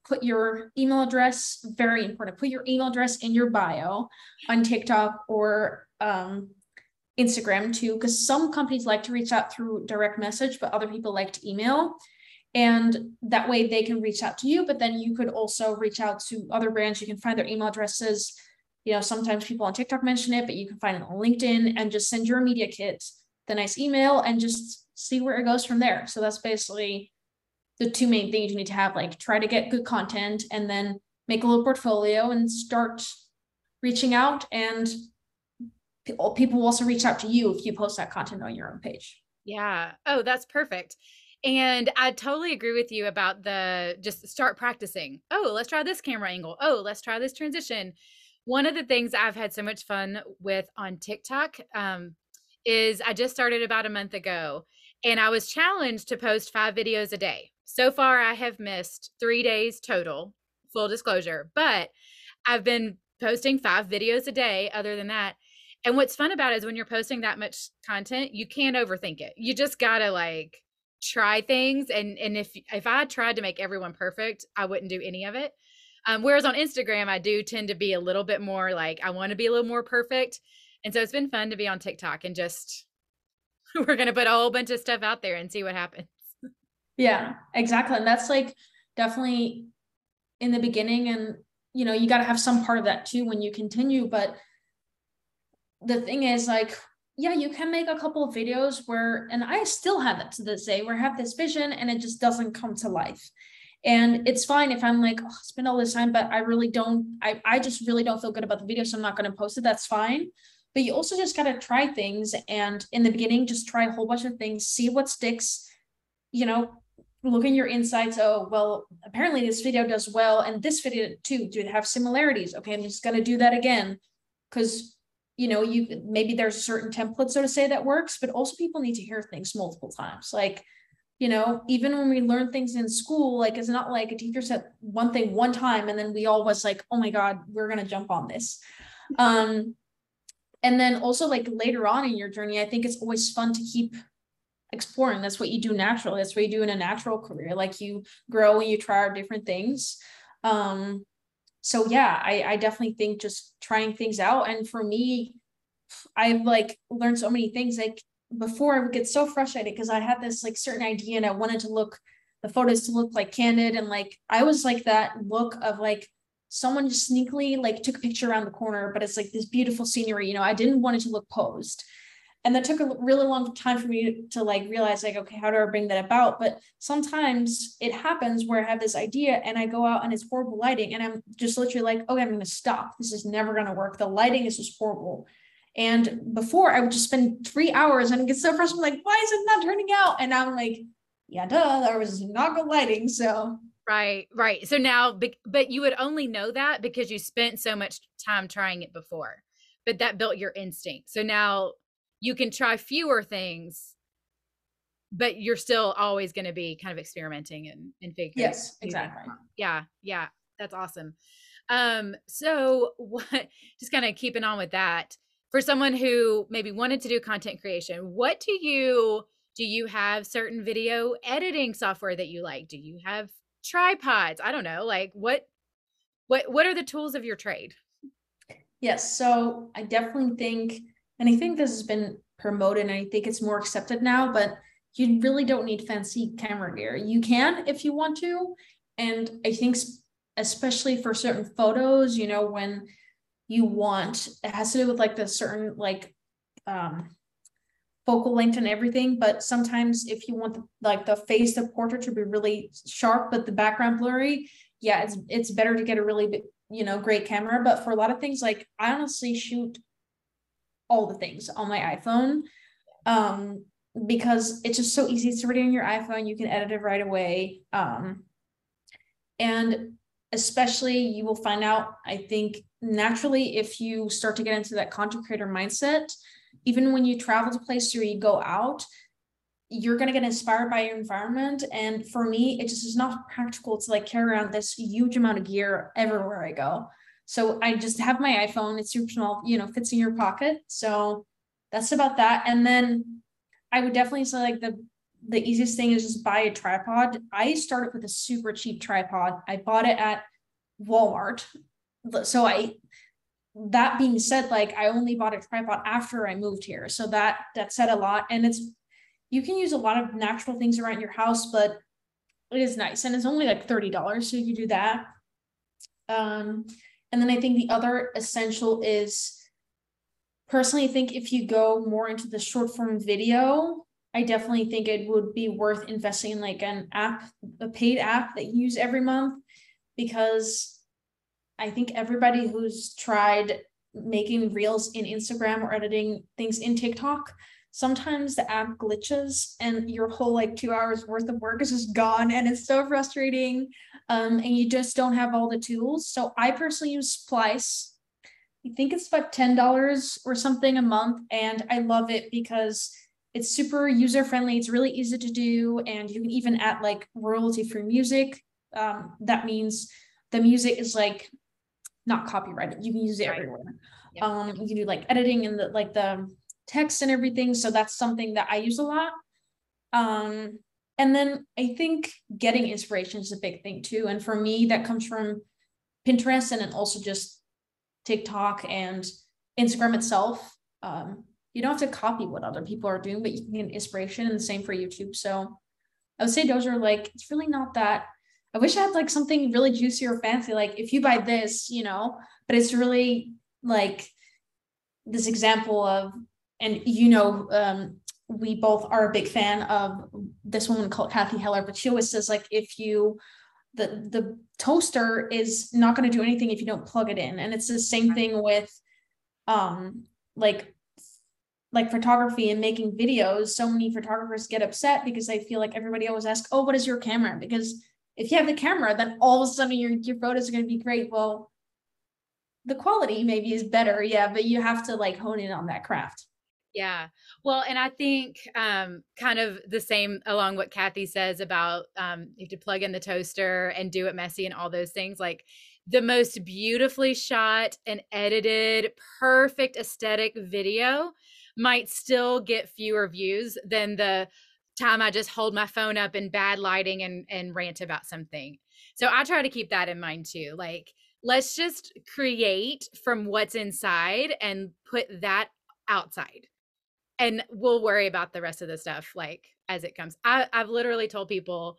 Speaker 2: put your email address, very important, put your email address in your bio on TikTok or um, Instagram too, because some companies like to reach out through direct message, but other people like to email. And that way they can reach out to you, but then you could also reach out to other brands. You can find their email addresses. You know, sometimes people on TikTok mention it, but you can find it on LinkedIn and just send your media kit the nice email and just see where it goes from there. So that's basically the two main things you need to have like try to get good content and then make a little portfolio and start reaching out and people will also reach out to you if you post that content on your own page.
Speaker 3: Yeah. Oh, that's perfect. And I totally agree with you about the just start practicing. Oh, let's try this camera angle. Oh, let's try this transition. One of the things I've had so much fun with on TikTok, um, is I just started about a month ago and I was challenged to post five videos a day. So far, I have missed three days total, full disclosure, but I've been posting five videos a day other than that. And what's fun about it is when you're posting that much content, you can't overthink it. You just gotta like try things. And and if if I tried to make everyone perfect, I wouldn't do any of it. Um, whereas on Instagram, I do tend to be a little bit more like I want to be a little more perfect. And so it's been fun to be on TikTok and just we're going to put a whole bunch of stuff out there and see what happens.
Speaker 2: Yeah, exactly. And that's like definitely in the beginning and you know, you got to have some part of that too when you continue, but the thing is like yeah, you can make a couple of videos where, and I still have it to this day, where I have this vision and it just doesn't come to life. And it's fine if I'm like, oh, spend all this time, but I really don't, I, I just really don't feel good about the video. So I'm not going to post it. That's fine but you also just got to try things and in the beginning just try a whole bunch of things see what sticks you know look in your insights oh well apparently this video does well and this video too do they have similarities okay i'm just going to do that again because you know you maybe there's a certain template so to say that works but also people need to hear things multiple times. Like you know even when we learn things in school like it's not like a teacher said one thing one time and then we all was like oh my god we're going to jump on this. Um and then also like later on in your journey i think it's always fun to keep exploring. That's what you do naturally. That's what you do in a natural career. Like you grow and you try out different things. Um so yeah i i definitely think just trying things out and for me i've like learned so many things like before i would get so frustrated because i had this like certain idea and i wanted to look the photos to look like candid and like i was like that look of like someone just sneakily like took a picture around the corner, but it's like this beautiful scenery. You know, I didn't want it to look posed. And that took a really long time for me to like realize, like, okay, how do I bring that about? But sometimes it happens where I have this idea and I go out and it's horrible lighting, and I'm just literally like, okay, I'm gonna stop. This is never gonna work. The lighting is just horrible. And before I would just spend three hours and get so frustrated, like, why is it not turning out? And I'm like, yeah, duh, there was not good lighting. So
Speaker 1: Right, right. So now, but you would only know that because you spent so much time trying it before, but that built your instinct. So now you can try fewer things, but you're still always going to be kind of experimenting and, and figuring.
Speaker 2: Yes, exactly.
Speaker 1: Yeah, yeah. That's awesome. Um, so what, just kind of keeping on with that for someone who maybe wanted to do content creation, what do you, do you have certain video editing software that you like? Do you have tripods i don't know like what what what are the tools of your trade
Speaker 2: yes so i definitely think and i think this has been promoted and i think it's more accepted now but you really don't need fancy camera gear. You can if you want to. And i think especially for certain photos you know when you want it has to do with like the certain like um focal length and everything but sometimes if you want the, like the face of portrait to be really sharp but the background blurry yeah it's it's better to get a really you know great camera. But for a lot of things like i honestly shoot all the things on my iphone um because it's just so easy it's already on your iphone you can edit it right away um and especially you will find out i think naturally if you start to get into that content creator mindset even when you travel to places or you go out, you're going to get inspired by your environment. And for me, it just is not practical to like carry around this huge amount of gear everywhere I go. So I just have my iPhone. It's super small, you know, fits in your pocket. So that's about that. And then I would definitely say like the the easiest thing is just buy a tripod. I started with a super cheap tripod. I bought it at Walmart. So I that being said, like I only bought a tripod after I moved here. So that that said a lot. And it's you can use a lot of natural things around your house, but it is nice. And it's only like $30. So you do that. Um, and then I think the other essential is personally I think if you go more into the short form video, I definitely think it would be worth investing in like an app, a paid app that you use every month because I think everybody who's tried making reels in Instagram or editing things in TikTok, sometimes the app glitches and your whole like two hours worth of work is just gone and it's so frustrating. Um, and you just don't have all the tools. So I personally use Splice. I think it's about $10 or something a month. And I love it because it's super user friendly. It's really easy to do. And you can even add like royalty free music. Um, that means the music is like not copyrighted. You can use it right. everywhere. Yeah. Um, you can do like editing and the like the text and everything. So that's something that I use a lot. Um, and then I think getting inspiration is a big thing too. And for me, that comes from Pinterest and then also just TikTok and Instagram itself. Um, you don't have to copy what other people are doing, but you can get inspiration and the same for YouTube. So I would say those are like, it's really not that I wish I had like something really juicy or fancy. Like if you buy this, you know, but it's really like this example of, and you know, um, we both are a big fan of this woman called Cathy Heller, but she always says like if you the the toaster is not going to do anything if you don't plug it in. And it's the same thing with um like like photography and making videos. So many photographers get upset because they feel like everybody always asks, Oh, what is your camera? Because if you have the camera, then all of a sudden your, your photos are going to be great. Well, the quality maybe is better, yeah, but you have to like hone in on that craft.
Speaker 1: Yeah. Well, and I think um, kind of the same along what Cathy says about um, you have to plug in the toaster and do it messy and all those things. Like the most beautifully shot and edited, perfect aesthetic video might still get fewer views than the time I just hold my phone up in bad lighting and and rant about something. So I try to keep that in mind too. Like let's just create from what's inside and put that outside. And we'll worry about the rest of the stuff like as it comes. I, I've literally told people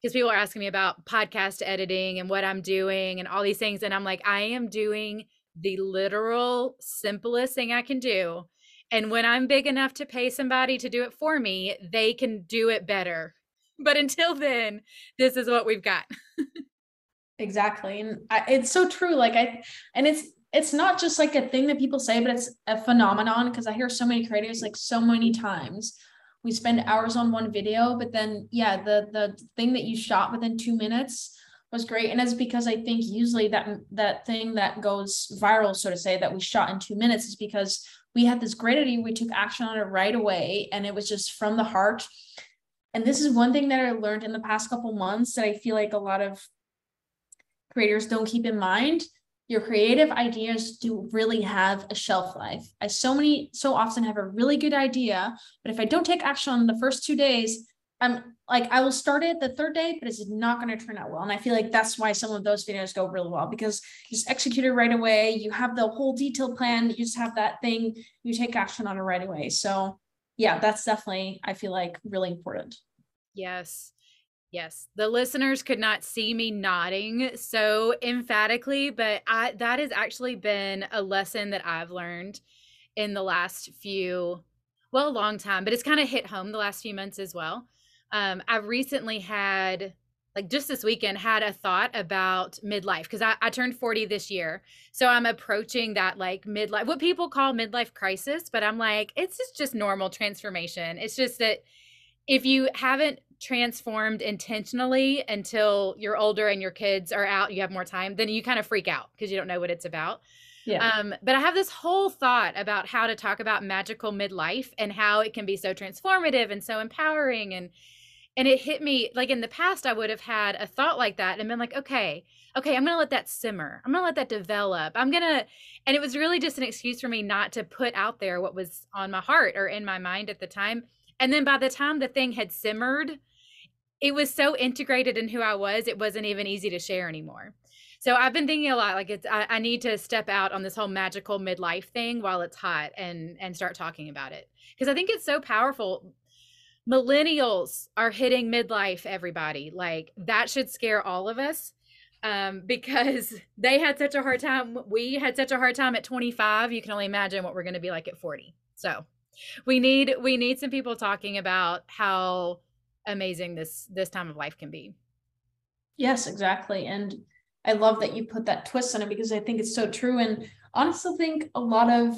Speaker 1: because people are asking me about podcast editing and what I'm doing and all these things. And I'm like, I am doing the literal simplest thing I can do and when I'm big enough to pay somebody to do it for me, they can do it better. But until then, this is what we've got.
Speaker 2: exactly. And I, it's so true. Like I, and it's, it's not just like a thing that people say, but it's a phenomenon because I hear so many creators like so many times. We spend hours on one video, but then yeah, the the thing that you shot within two minutes was great. And it's because I think usually that that thing that goes viral, so to say, that we shot in two minutes is because we had this great idea, we took action on it right away, and it was just from the heart. And this is one thing that I learned in the past couple months that I feel like a lot of creators don't keep in mind your creative ideas do really have a shelf life. I so many so often have a really good idea, but if I don't take action on the first two days, I'm like I will start it the third day, but it's not going to turn out well. And I feel like that's why some of those videos go really well because you just execute it right away. You have the whole detailed plan. You just have that thing. You take action on it right away. So yeah, that's definitely I feel like really important.
Speaker 1: Yes. Yes, the listeners could not see me nodding so emphatically, but I that has actually been a lesson that I've learned in the last few well, a long time, but it's kind of hit home the last few months as well. Um, I've recently had like just this weekend had a thought about midlife because I, I turned 40 this year. So I'm approaching that like midlife, what people call midlife crisis, but I'm like, it's just, just normal transformation. It's just that if you haven't transformed intentionally until you're older and your kids are out, you have more time, then you kind of freak out because you don't know what it's about. Yeah. Um, but I have this whole thought about how to talk about magical midlife and how it can be so transformative and so empowering and and it hit me like in the past I would have had a thought like that and been like, okay, okay, I'm gonna let that simmer. I'm gonna let that develop. I'm gonna and it was really just an excuse for me not to put out there what was on my heart or in my mind at the time. And then by the time the thing had simmered, it was so integrated in who I was, it wasn't even easy to share anymore. So I've been thinking a lot like it's I, I, need to step out on this whole magical midlife thing while it's hot and and start talking about it because I think it's so powerful. Millennials are hitting midlife everybody. Like that should scare all of us um, because they had such a hard time. We had such a hard time at 25. You can only imagine what we're going to be like at 40. So we need we need some people talking about how amazing this this time of life can be.
Speaker 2: Yes exactly and i love that you put that twist on it because i think it's so true and honestly think a lot of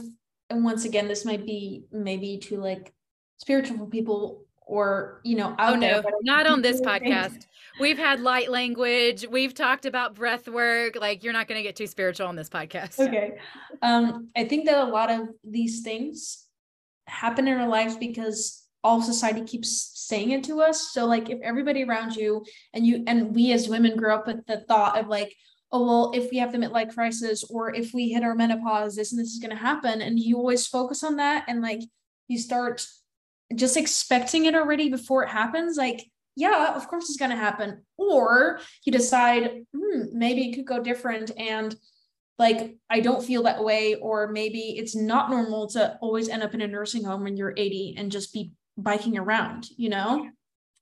Speaker 2: and once again this might be maybe to like spiritual people or you know
Speaker 1: oh no not on this podcast. Think... we've had light language we've talked about breath work like you're not going to get too spiritual on this podcast.
Speaker 2: Okay um i think that a lot of these things happen in our lives because all society keeps saying it to us. So like if everybody around you and you and we as women grow up with the thought of like oh well if we have the midlife crisis or if we hit our menopause this and this is going to happen. And you always focus on that and like you start just expecting it already before it happens. Like yeah of course it's going to happen. Or you decide hmm, maybe it could go different and like I don't feel that way, or maybe it's not normal to always end up in a nursing home when you're 80 and just be biking around, you know?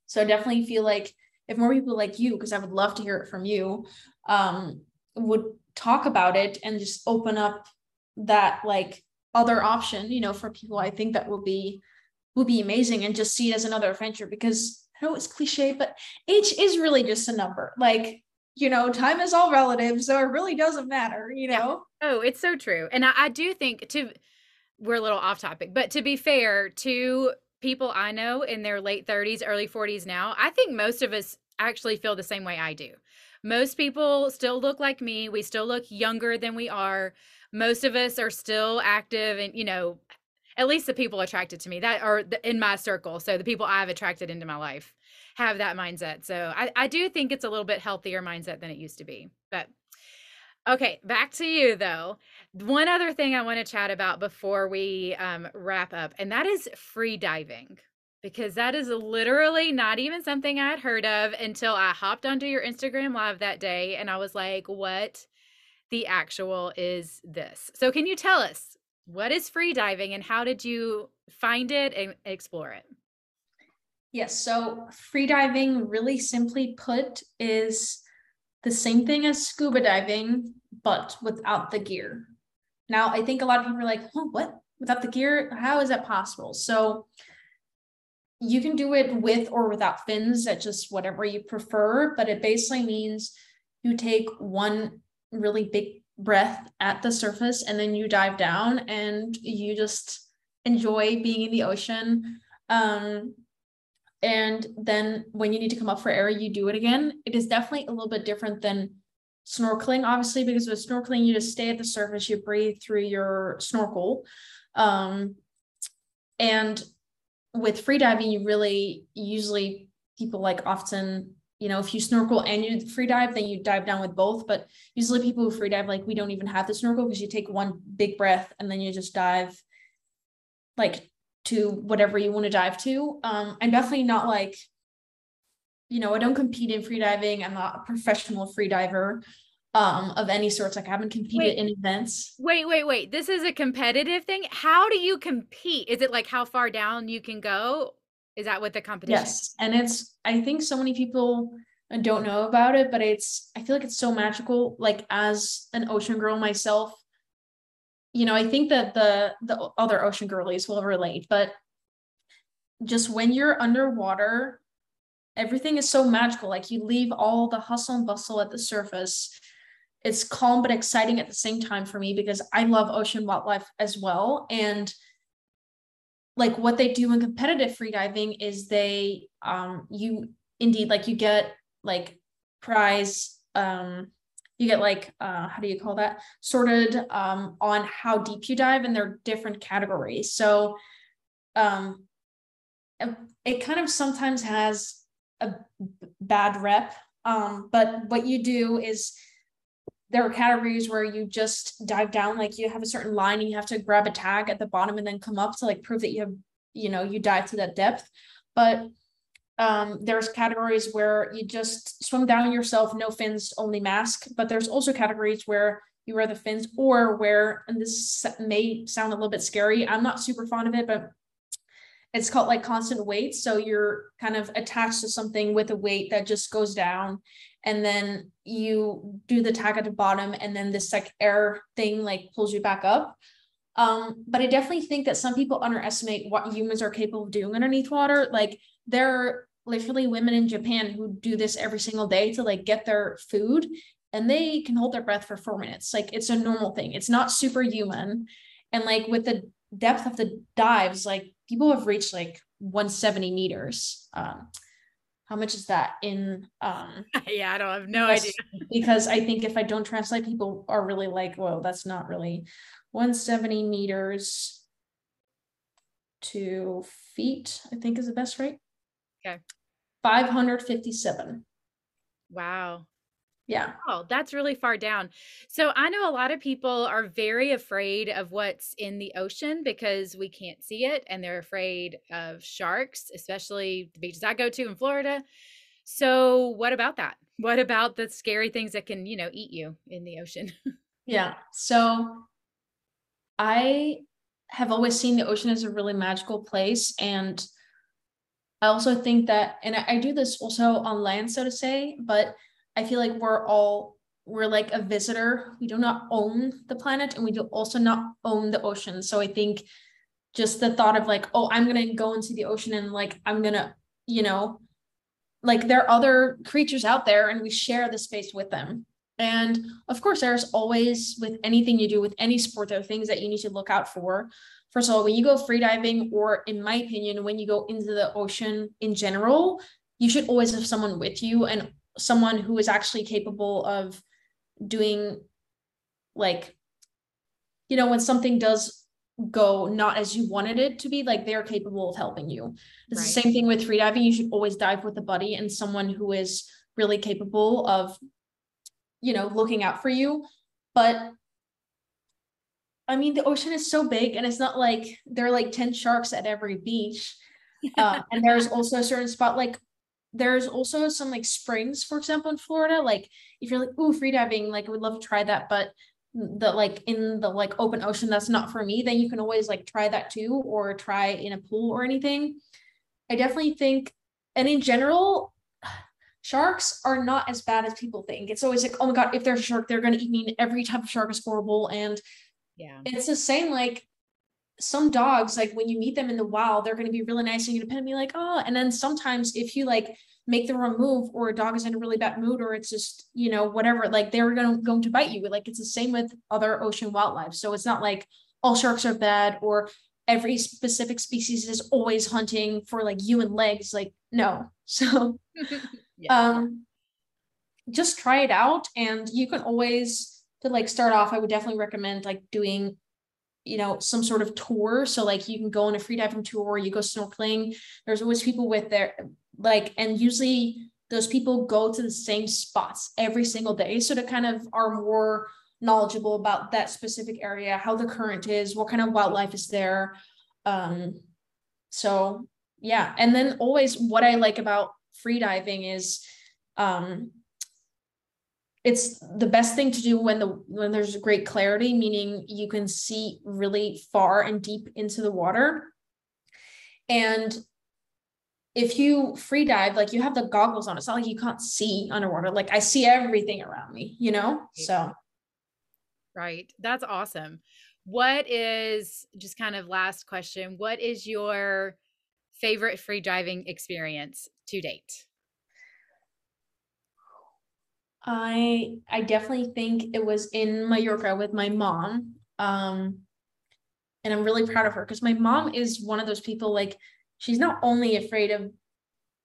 Speaker 2: So I definitely feel like if more people like you, because I would love to hear it from you, um, would talk about it and just open up that like other option, you know, for people, I think that will be will be amazing and just see it as another adventure because I know it's cliche, but age is really just a number. Like, you know, time is all relative, so it really doesn't matter, you know.
Speaker 1: Yeah. Oh, it's so true. And I, I do think to we're a little off topic, but to be fair to people I know in their late 30s, early 40s now, I think most of us actually feel the same way I do. Most people still look like me. We still look younger than we are. Most of us are still active and, you know, at least the people attracted to me that are in my circle. So the people I've attracted into my life have that mindset. So I, I do think it's a little bit healthier mindset than it used to be. But okay, back to you though. One other thing I want to chat about before we um, wrap up, and that is free diving. Because that is literally not even something I had heard of until I hopped onto your Instagram live that day and I was like, what the actual is this? So, can you tell us what is free diving and how did you find it and explore it?
Speaker 2: Yes. So, free diving, really simply put, is the same thing as scuba diving, but without the gear. Now, I think a lot of people are like, oh, what? Without the gear? How is that possible? So you can do it with or without fins at just whatever you prefer, but it basically means you take one really big breath at the surface and then you dive down and you just enjoy being in the ocean. Um, and then when you need to come up for air, you do it again. It is definitely a little bit different than snorkeling, obviously, because with snorkeling, you just stay at the surface, you breathe through your snorkel. Um, and with freediving, you really usually people like often you know, if you snorkel and you free dive, then you dive down with both. But usually people who free dive, like we don't even have the snorkel because you take one big breath and then you just dive like to whatever you want to dive to. Um, I'm definitely not like, you know, I don't compete in free diving. I'm not a professional free diver um of any sorts. Like I haven't competed wait, in events.
Speaker 3: Wait, wait, wait. This is a competitive thing. How do you compete? Is it like how far down you can go? Is that what the competition?
Speaker 2: Yes, and it's I think so many people don't know about it, but it's I feel like it's so magical. Like as an ocean girl myself, you know, I think that the the other ocean girlies will relate, but just when you're underwater, everything is so magical. Like you leave all the hustle and bustle at the surface. It's calm but exciting at the same time for me because I love ocean wildlife as well. And like what they do in competitive freediving is they um you indeed like you get like prize um you get like uh how do you call that? Sorted um on how deep you dive and they're different categories. So um it kind of sometimes has a bad rep um but what you do is there are categories where you just dive down like you have a certain line and you have to grab a tag at the bottom and then come up to like prove that you have you know you dive to that depth. But um, there's categories where you just swim down yourself no fins only mask but there's also categories where you wear the fins or where and this may sound a little bit scary i'm not super fond of it but it's called like constant weight so you're kind of attached to something with a weight that just goes down and then you do the tag at the bottom and then this like air thing like pulls you back up. Um, but i definitely think that some people underestimate what humans are capable of doing underneath water like there literally women in japan who do this every single day to like get their food and they can hold their breath for four minutes. Like it's a normal thing. It's not superhuman and like with the depth of the dives like people have reached like 170 meters. Um, how much is that in um
Speaker 3: yeah i don't have no idea.
Speaker 2: because i think if i don't translate people are really like well that's not really 170 meters to feet i think is the best rate
Speaker 3: okay
Speaker 2: 557
Speaker 3: wow
Speaker 2: yeah.
Speaker 3: Oh, that's really far down. So I know a lot of people are very afraid of what's in the ocean because we can't see it and they're afraid of sharks, especially the beaches I go to in Florida. So what about that? What about the scary things that can, you know, eat you in the ocean?
Speaker 2: yeah. So I have always seen the ocean as a really magical place and I also think that and I, I do this also on land so to say, but I feel like we're all we're like a visitor. We do not own the planet and we do also not own the ocean. So I think just the thought of like, oh, I'm gonna go into the ocean and like I'm gonna, you know, like there are other creatures out there and we share the space with them. And of course, there's always with anything you do with any sport, there are things that you need to look out for. First of all, when you go freediving, or in my opinion, when you go into the ocean in general, you should always have someone with you and someone who is actually capable of doing like you know when something does go not as you wanted it to be like they're capable of helping you. It's right. the same thing with freediving. You should always dive with a buddy and someone who is really capable of you know looking out for you. But i mean the ocean is so big and it's not like there are like 10 sharks at every beach uh, and there's also a certain spot like there's also some like springs, for example, in Florida. Like if you're like, ooh, free diving, like I would love to try that, but the like in the like open ocean, that's not for me, then you can always like try that too, or try in a pool or anything. I definitely think, and in general, sharks are not as bad as people think. It's always like, oh my god, if there's a shark, they're gonna eat me. Every type of shark is horrible. And
Speaker 3: yeah,
Speaker 2: it's the same like some dogs, like when you meet them in the wild, they're going to be really nice and independent, be like, oh, and then sometimes if you like make the wrong move or a dog is in a really bad mood or it's just, you know, whatever, like they're going to, going to bite you. Like it's the same with other ocean wildlife. So it's not like all sharks are bad or every specific species is always hunting for like you and legs. Like, no. So, yeah. um, just try it out and you can always to like start off i would definitely recommend like doing you know some sort of tour. So like you can go on a free diving tour you go snorkeling. There's always people with their like and usually those people go to the same spots every single day. So to kind of are more knowledgeable about that specific area how the current is what kind of wildlife is there. Um so yeah. And then always what i like about free diving is um it's the best thing to do when the when there's great clarity meaning you can see really far and deep into the water. And if you free dive like you have the goggles on it's not like you can't see underwater. Like i see everything around me you know? So.
Speaker 1: Right. That's awesome. What is just kind of last question what is your favorite free diving experience to date
Speaker 2: I I definitely think it was in Mallorca with my mom. Um and I'm really proud of her because my mom is one of those people like she's not only afraid of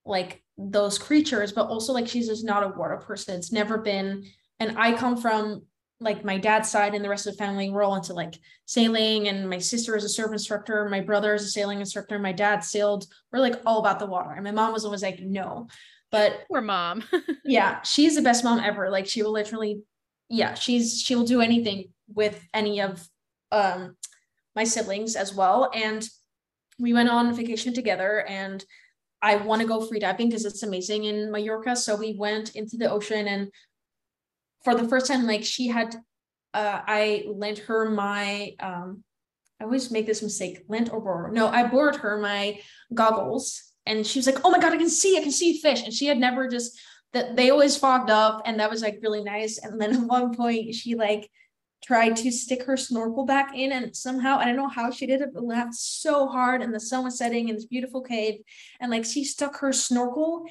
Speaker 2: like those creatures, but also like she's just not a water person. It's never been and I come from like my dad's side and the rest of the family, we're all into like sailing, and my sister is a surf instructor, my brother is a sailing instructor, my dad sailed. We're like all about the water. And my mom was always like, no. But
Speaker 1: poor mom.
Speaker 2: yeah, she's the best mom ever. Like she will literally, yeah, she's she will do anything with any of um my siblings as well. And we went on vacation together and I want to go free diving because it's amazing in Mallorca. So we went into the ocean and for the first time, like she had uh I lent her my um I always make this mistake, lent or borrow. No, I borrowed her my goggles and she was like, "Oh my god, I can see, I can see fish," and she had never just that they always fogged up, and that was like really nice. And then at one point, she like tried to stick her snorkel back in, and somehow I don't know how she did it, but laughed so hard, and the sun was setting in this beautiful cave, and like she stuck her snorkel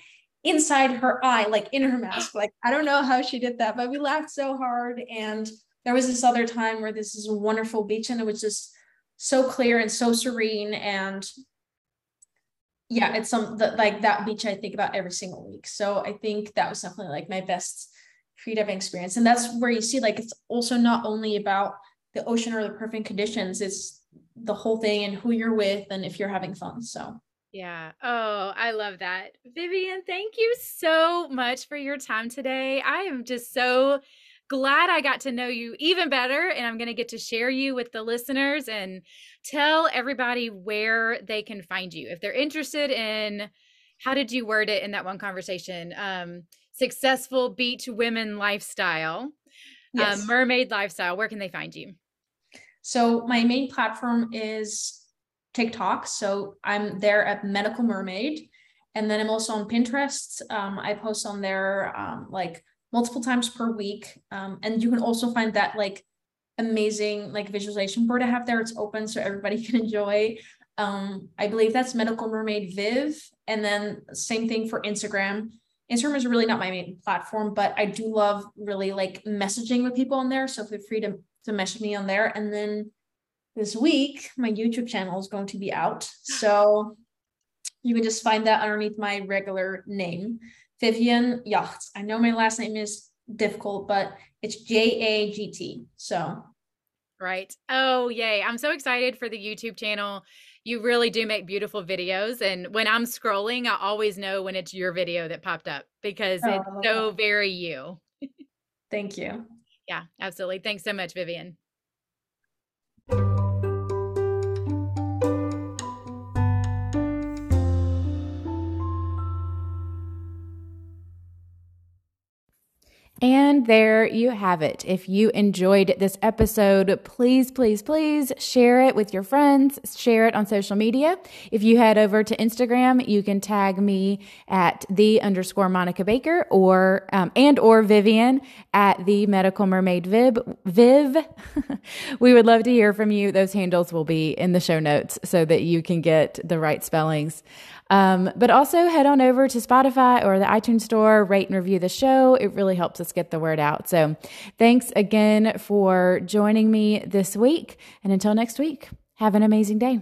Speaker 2: inside her eye, like in her mask. Like I don't know how she did that, but we laughed so hard. And there was this other time where this is a wonderful beach, and it was just so clear and so serene and yeah, it's some that like that beach I think about every single week. So I think that was definitely like my best free diving experience. And that's where you see like it's also not only about the ocean or the perfect conditions, it's the whole thing and who you're with and if you're having fun. So
Speaker 1: yeah. Oh, I love that. Vivian, thank you so much for your time today. I am just so glad I got to know you even better. And I'm going to get to share you with the listeners and tell everybody where they can find you. If they're interested in, how did you word it in that one conversation? Um, successful beach women lifestyle, um, yes. um, mermaid lifestyle, where can they find you?
Speaker 2: So my main platform is TikTok. So I'm there at Medical Mermaid. And then I'm also on Pinterest. Um, I post on there um, like multiple times per week. Um, and you can also find that like amazing like visualization board I have there. It's open so everybody can enjoy. Um, I believe that's Medical Mermaid Viv. And then same thing for Instagram. Instagram is really not my main platform, but I do love really like messaging with people on there. So feel free to, to message me on there. And then this week, my YouTube channel is going to be out. So you can just find that underneath my regular name. Vivian Jagt. I know my last name is difficult, but it's J A G T. So,
Speaker 1: right. Oh, yay. I'm so excited for the YouTube channel. You really do make beautiful videos. And when I'm scrolling, I always know when it's your video that popped up because oh, it's so very you.
Speaker 2: Thank you.
Speaker 1: Yeah, absolutely. Thanks so much, Vivian. And there you have it. If you enjoyed this episode, please, please, please share it with your friends, share it on social media. If you head over to Instagram, you can tag me at the underscore Monica Baker or, um, and or Vivian at the medical mermaid Viv. Viv. we would love to hear from you. Those handles will be in the show notes so that you can get the right spellings. Um, but also head on over to Spotify or the iTunes store, rate and review the show. It really helps us get the word out. So thanks again for joining me this week. And until next week, have an amazing day.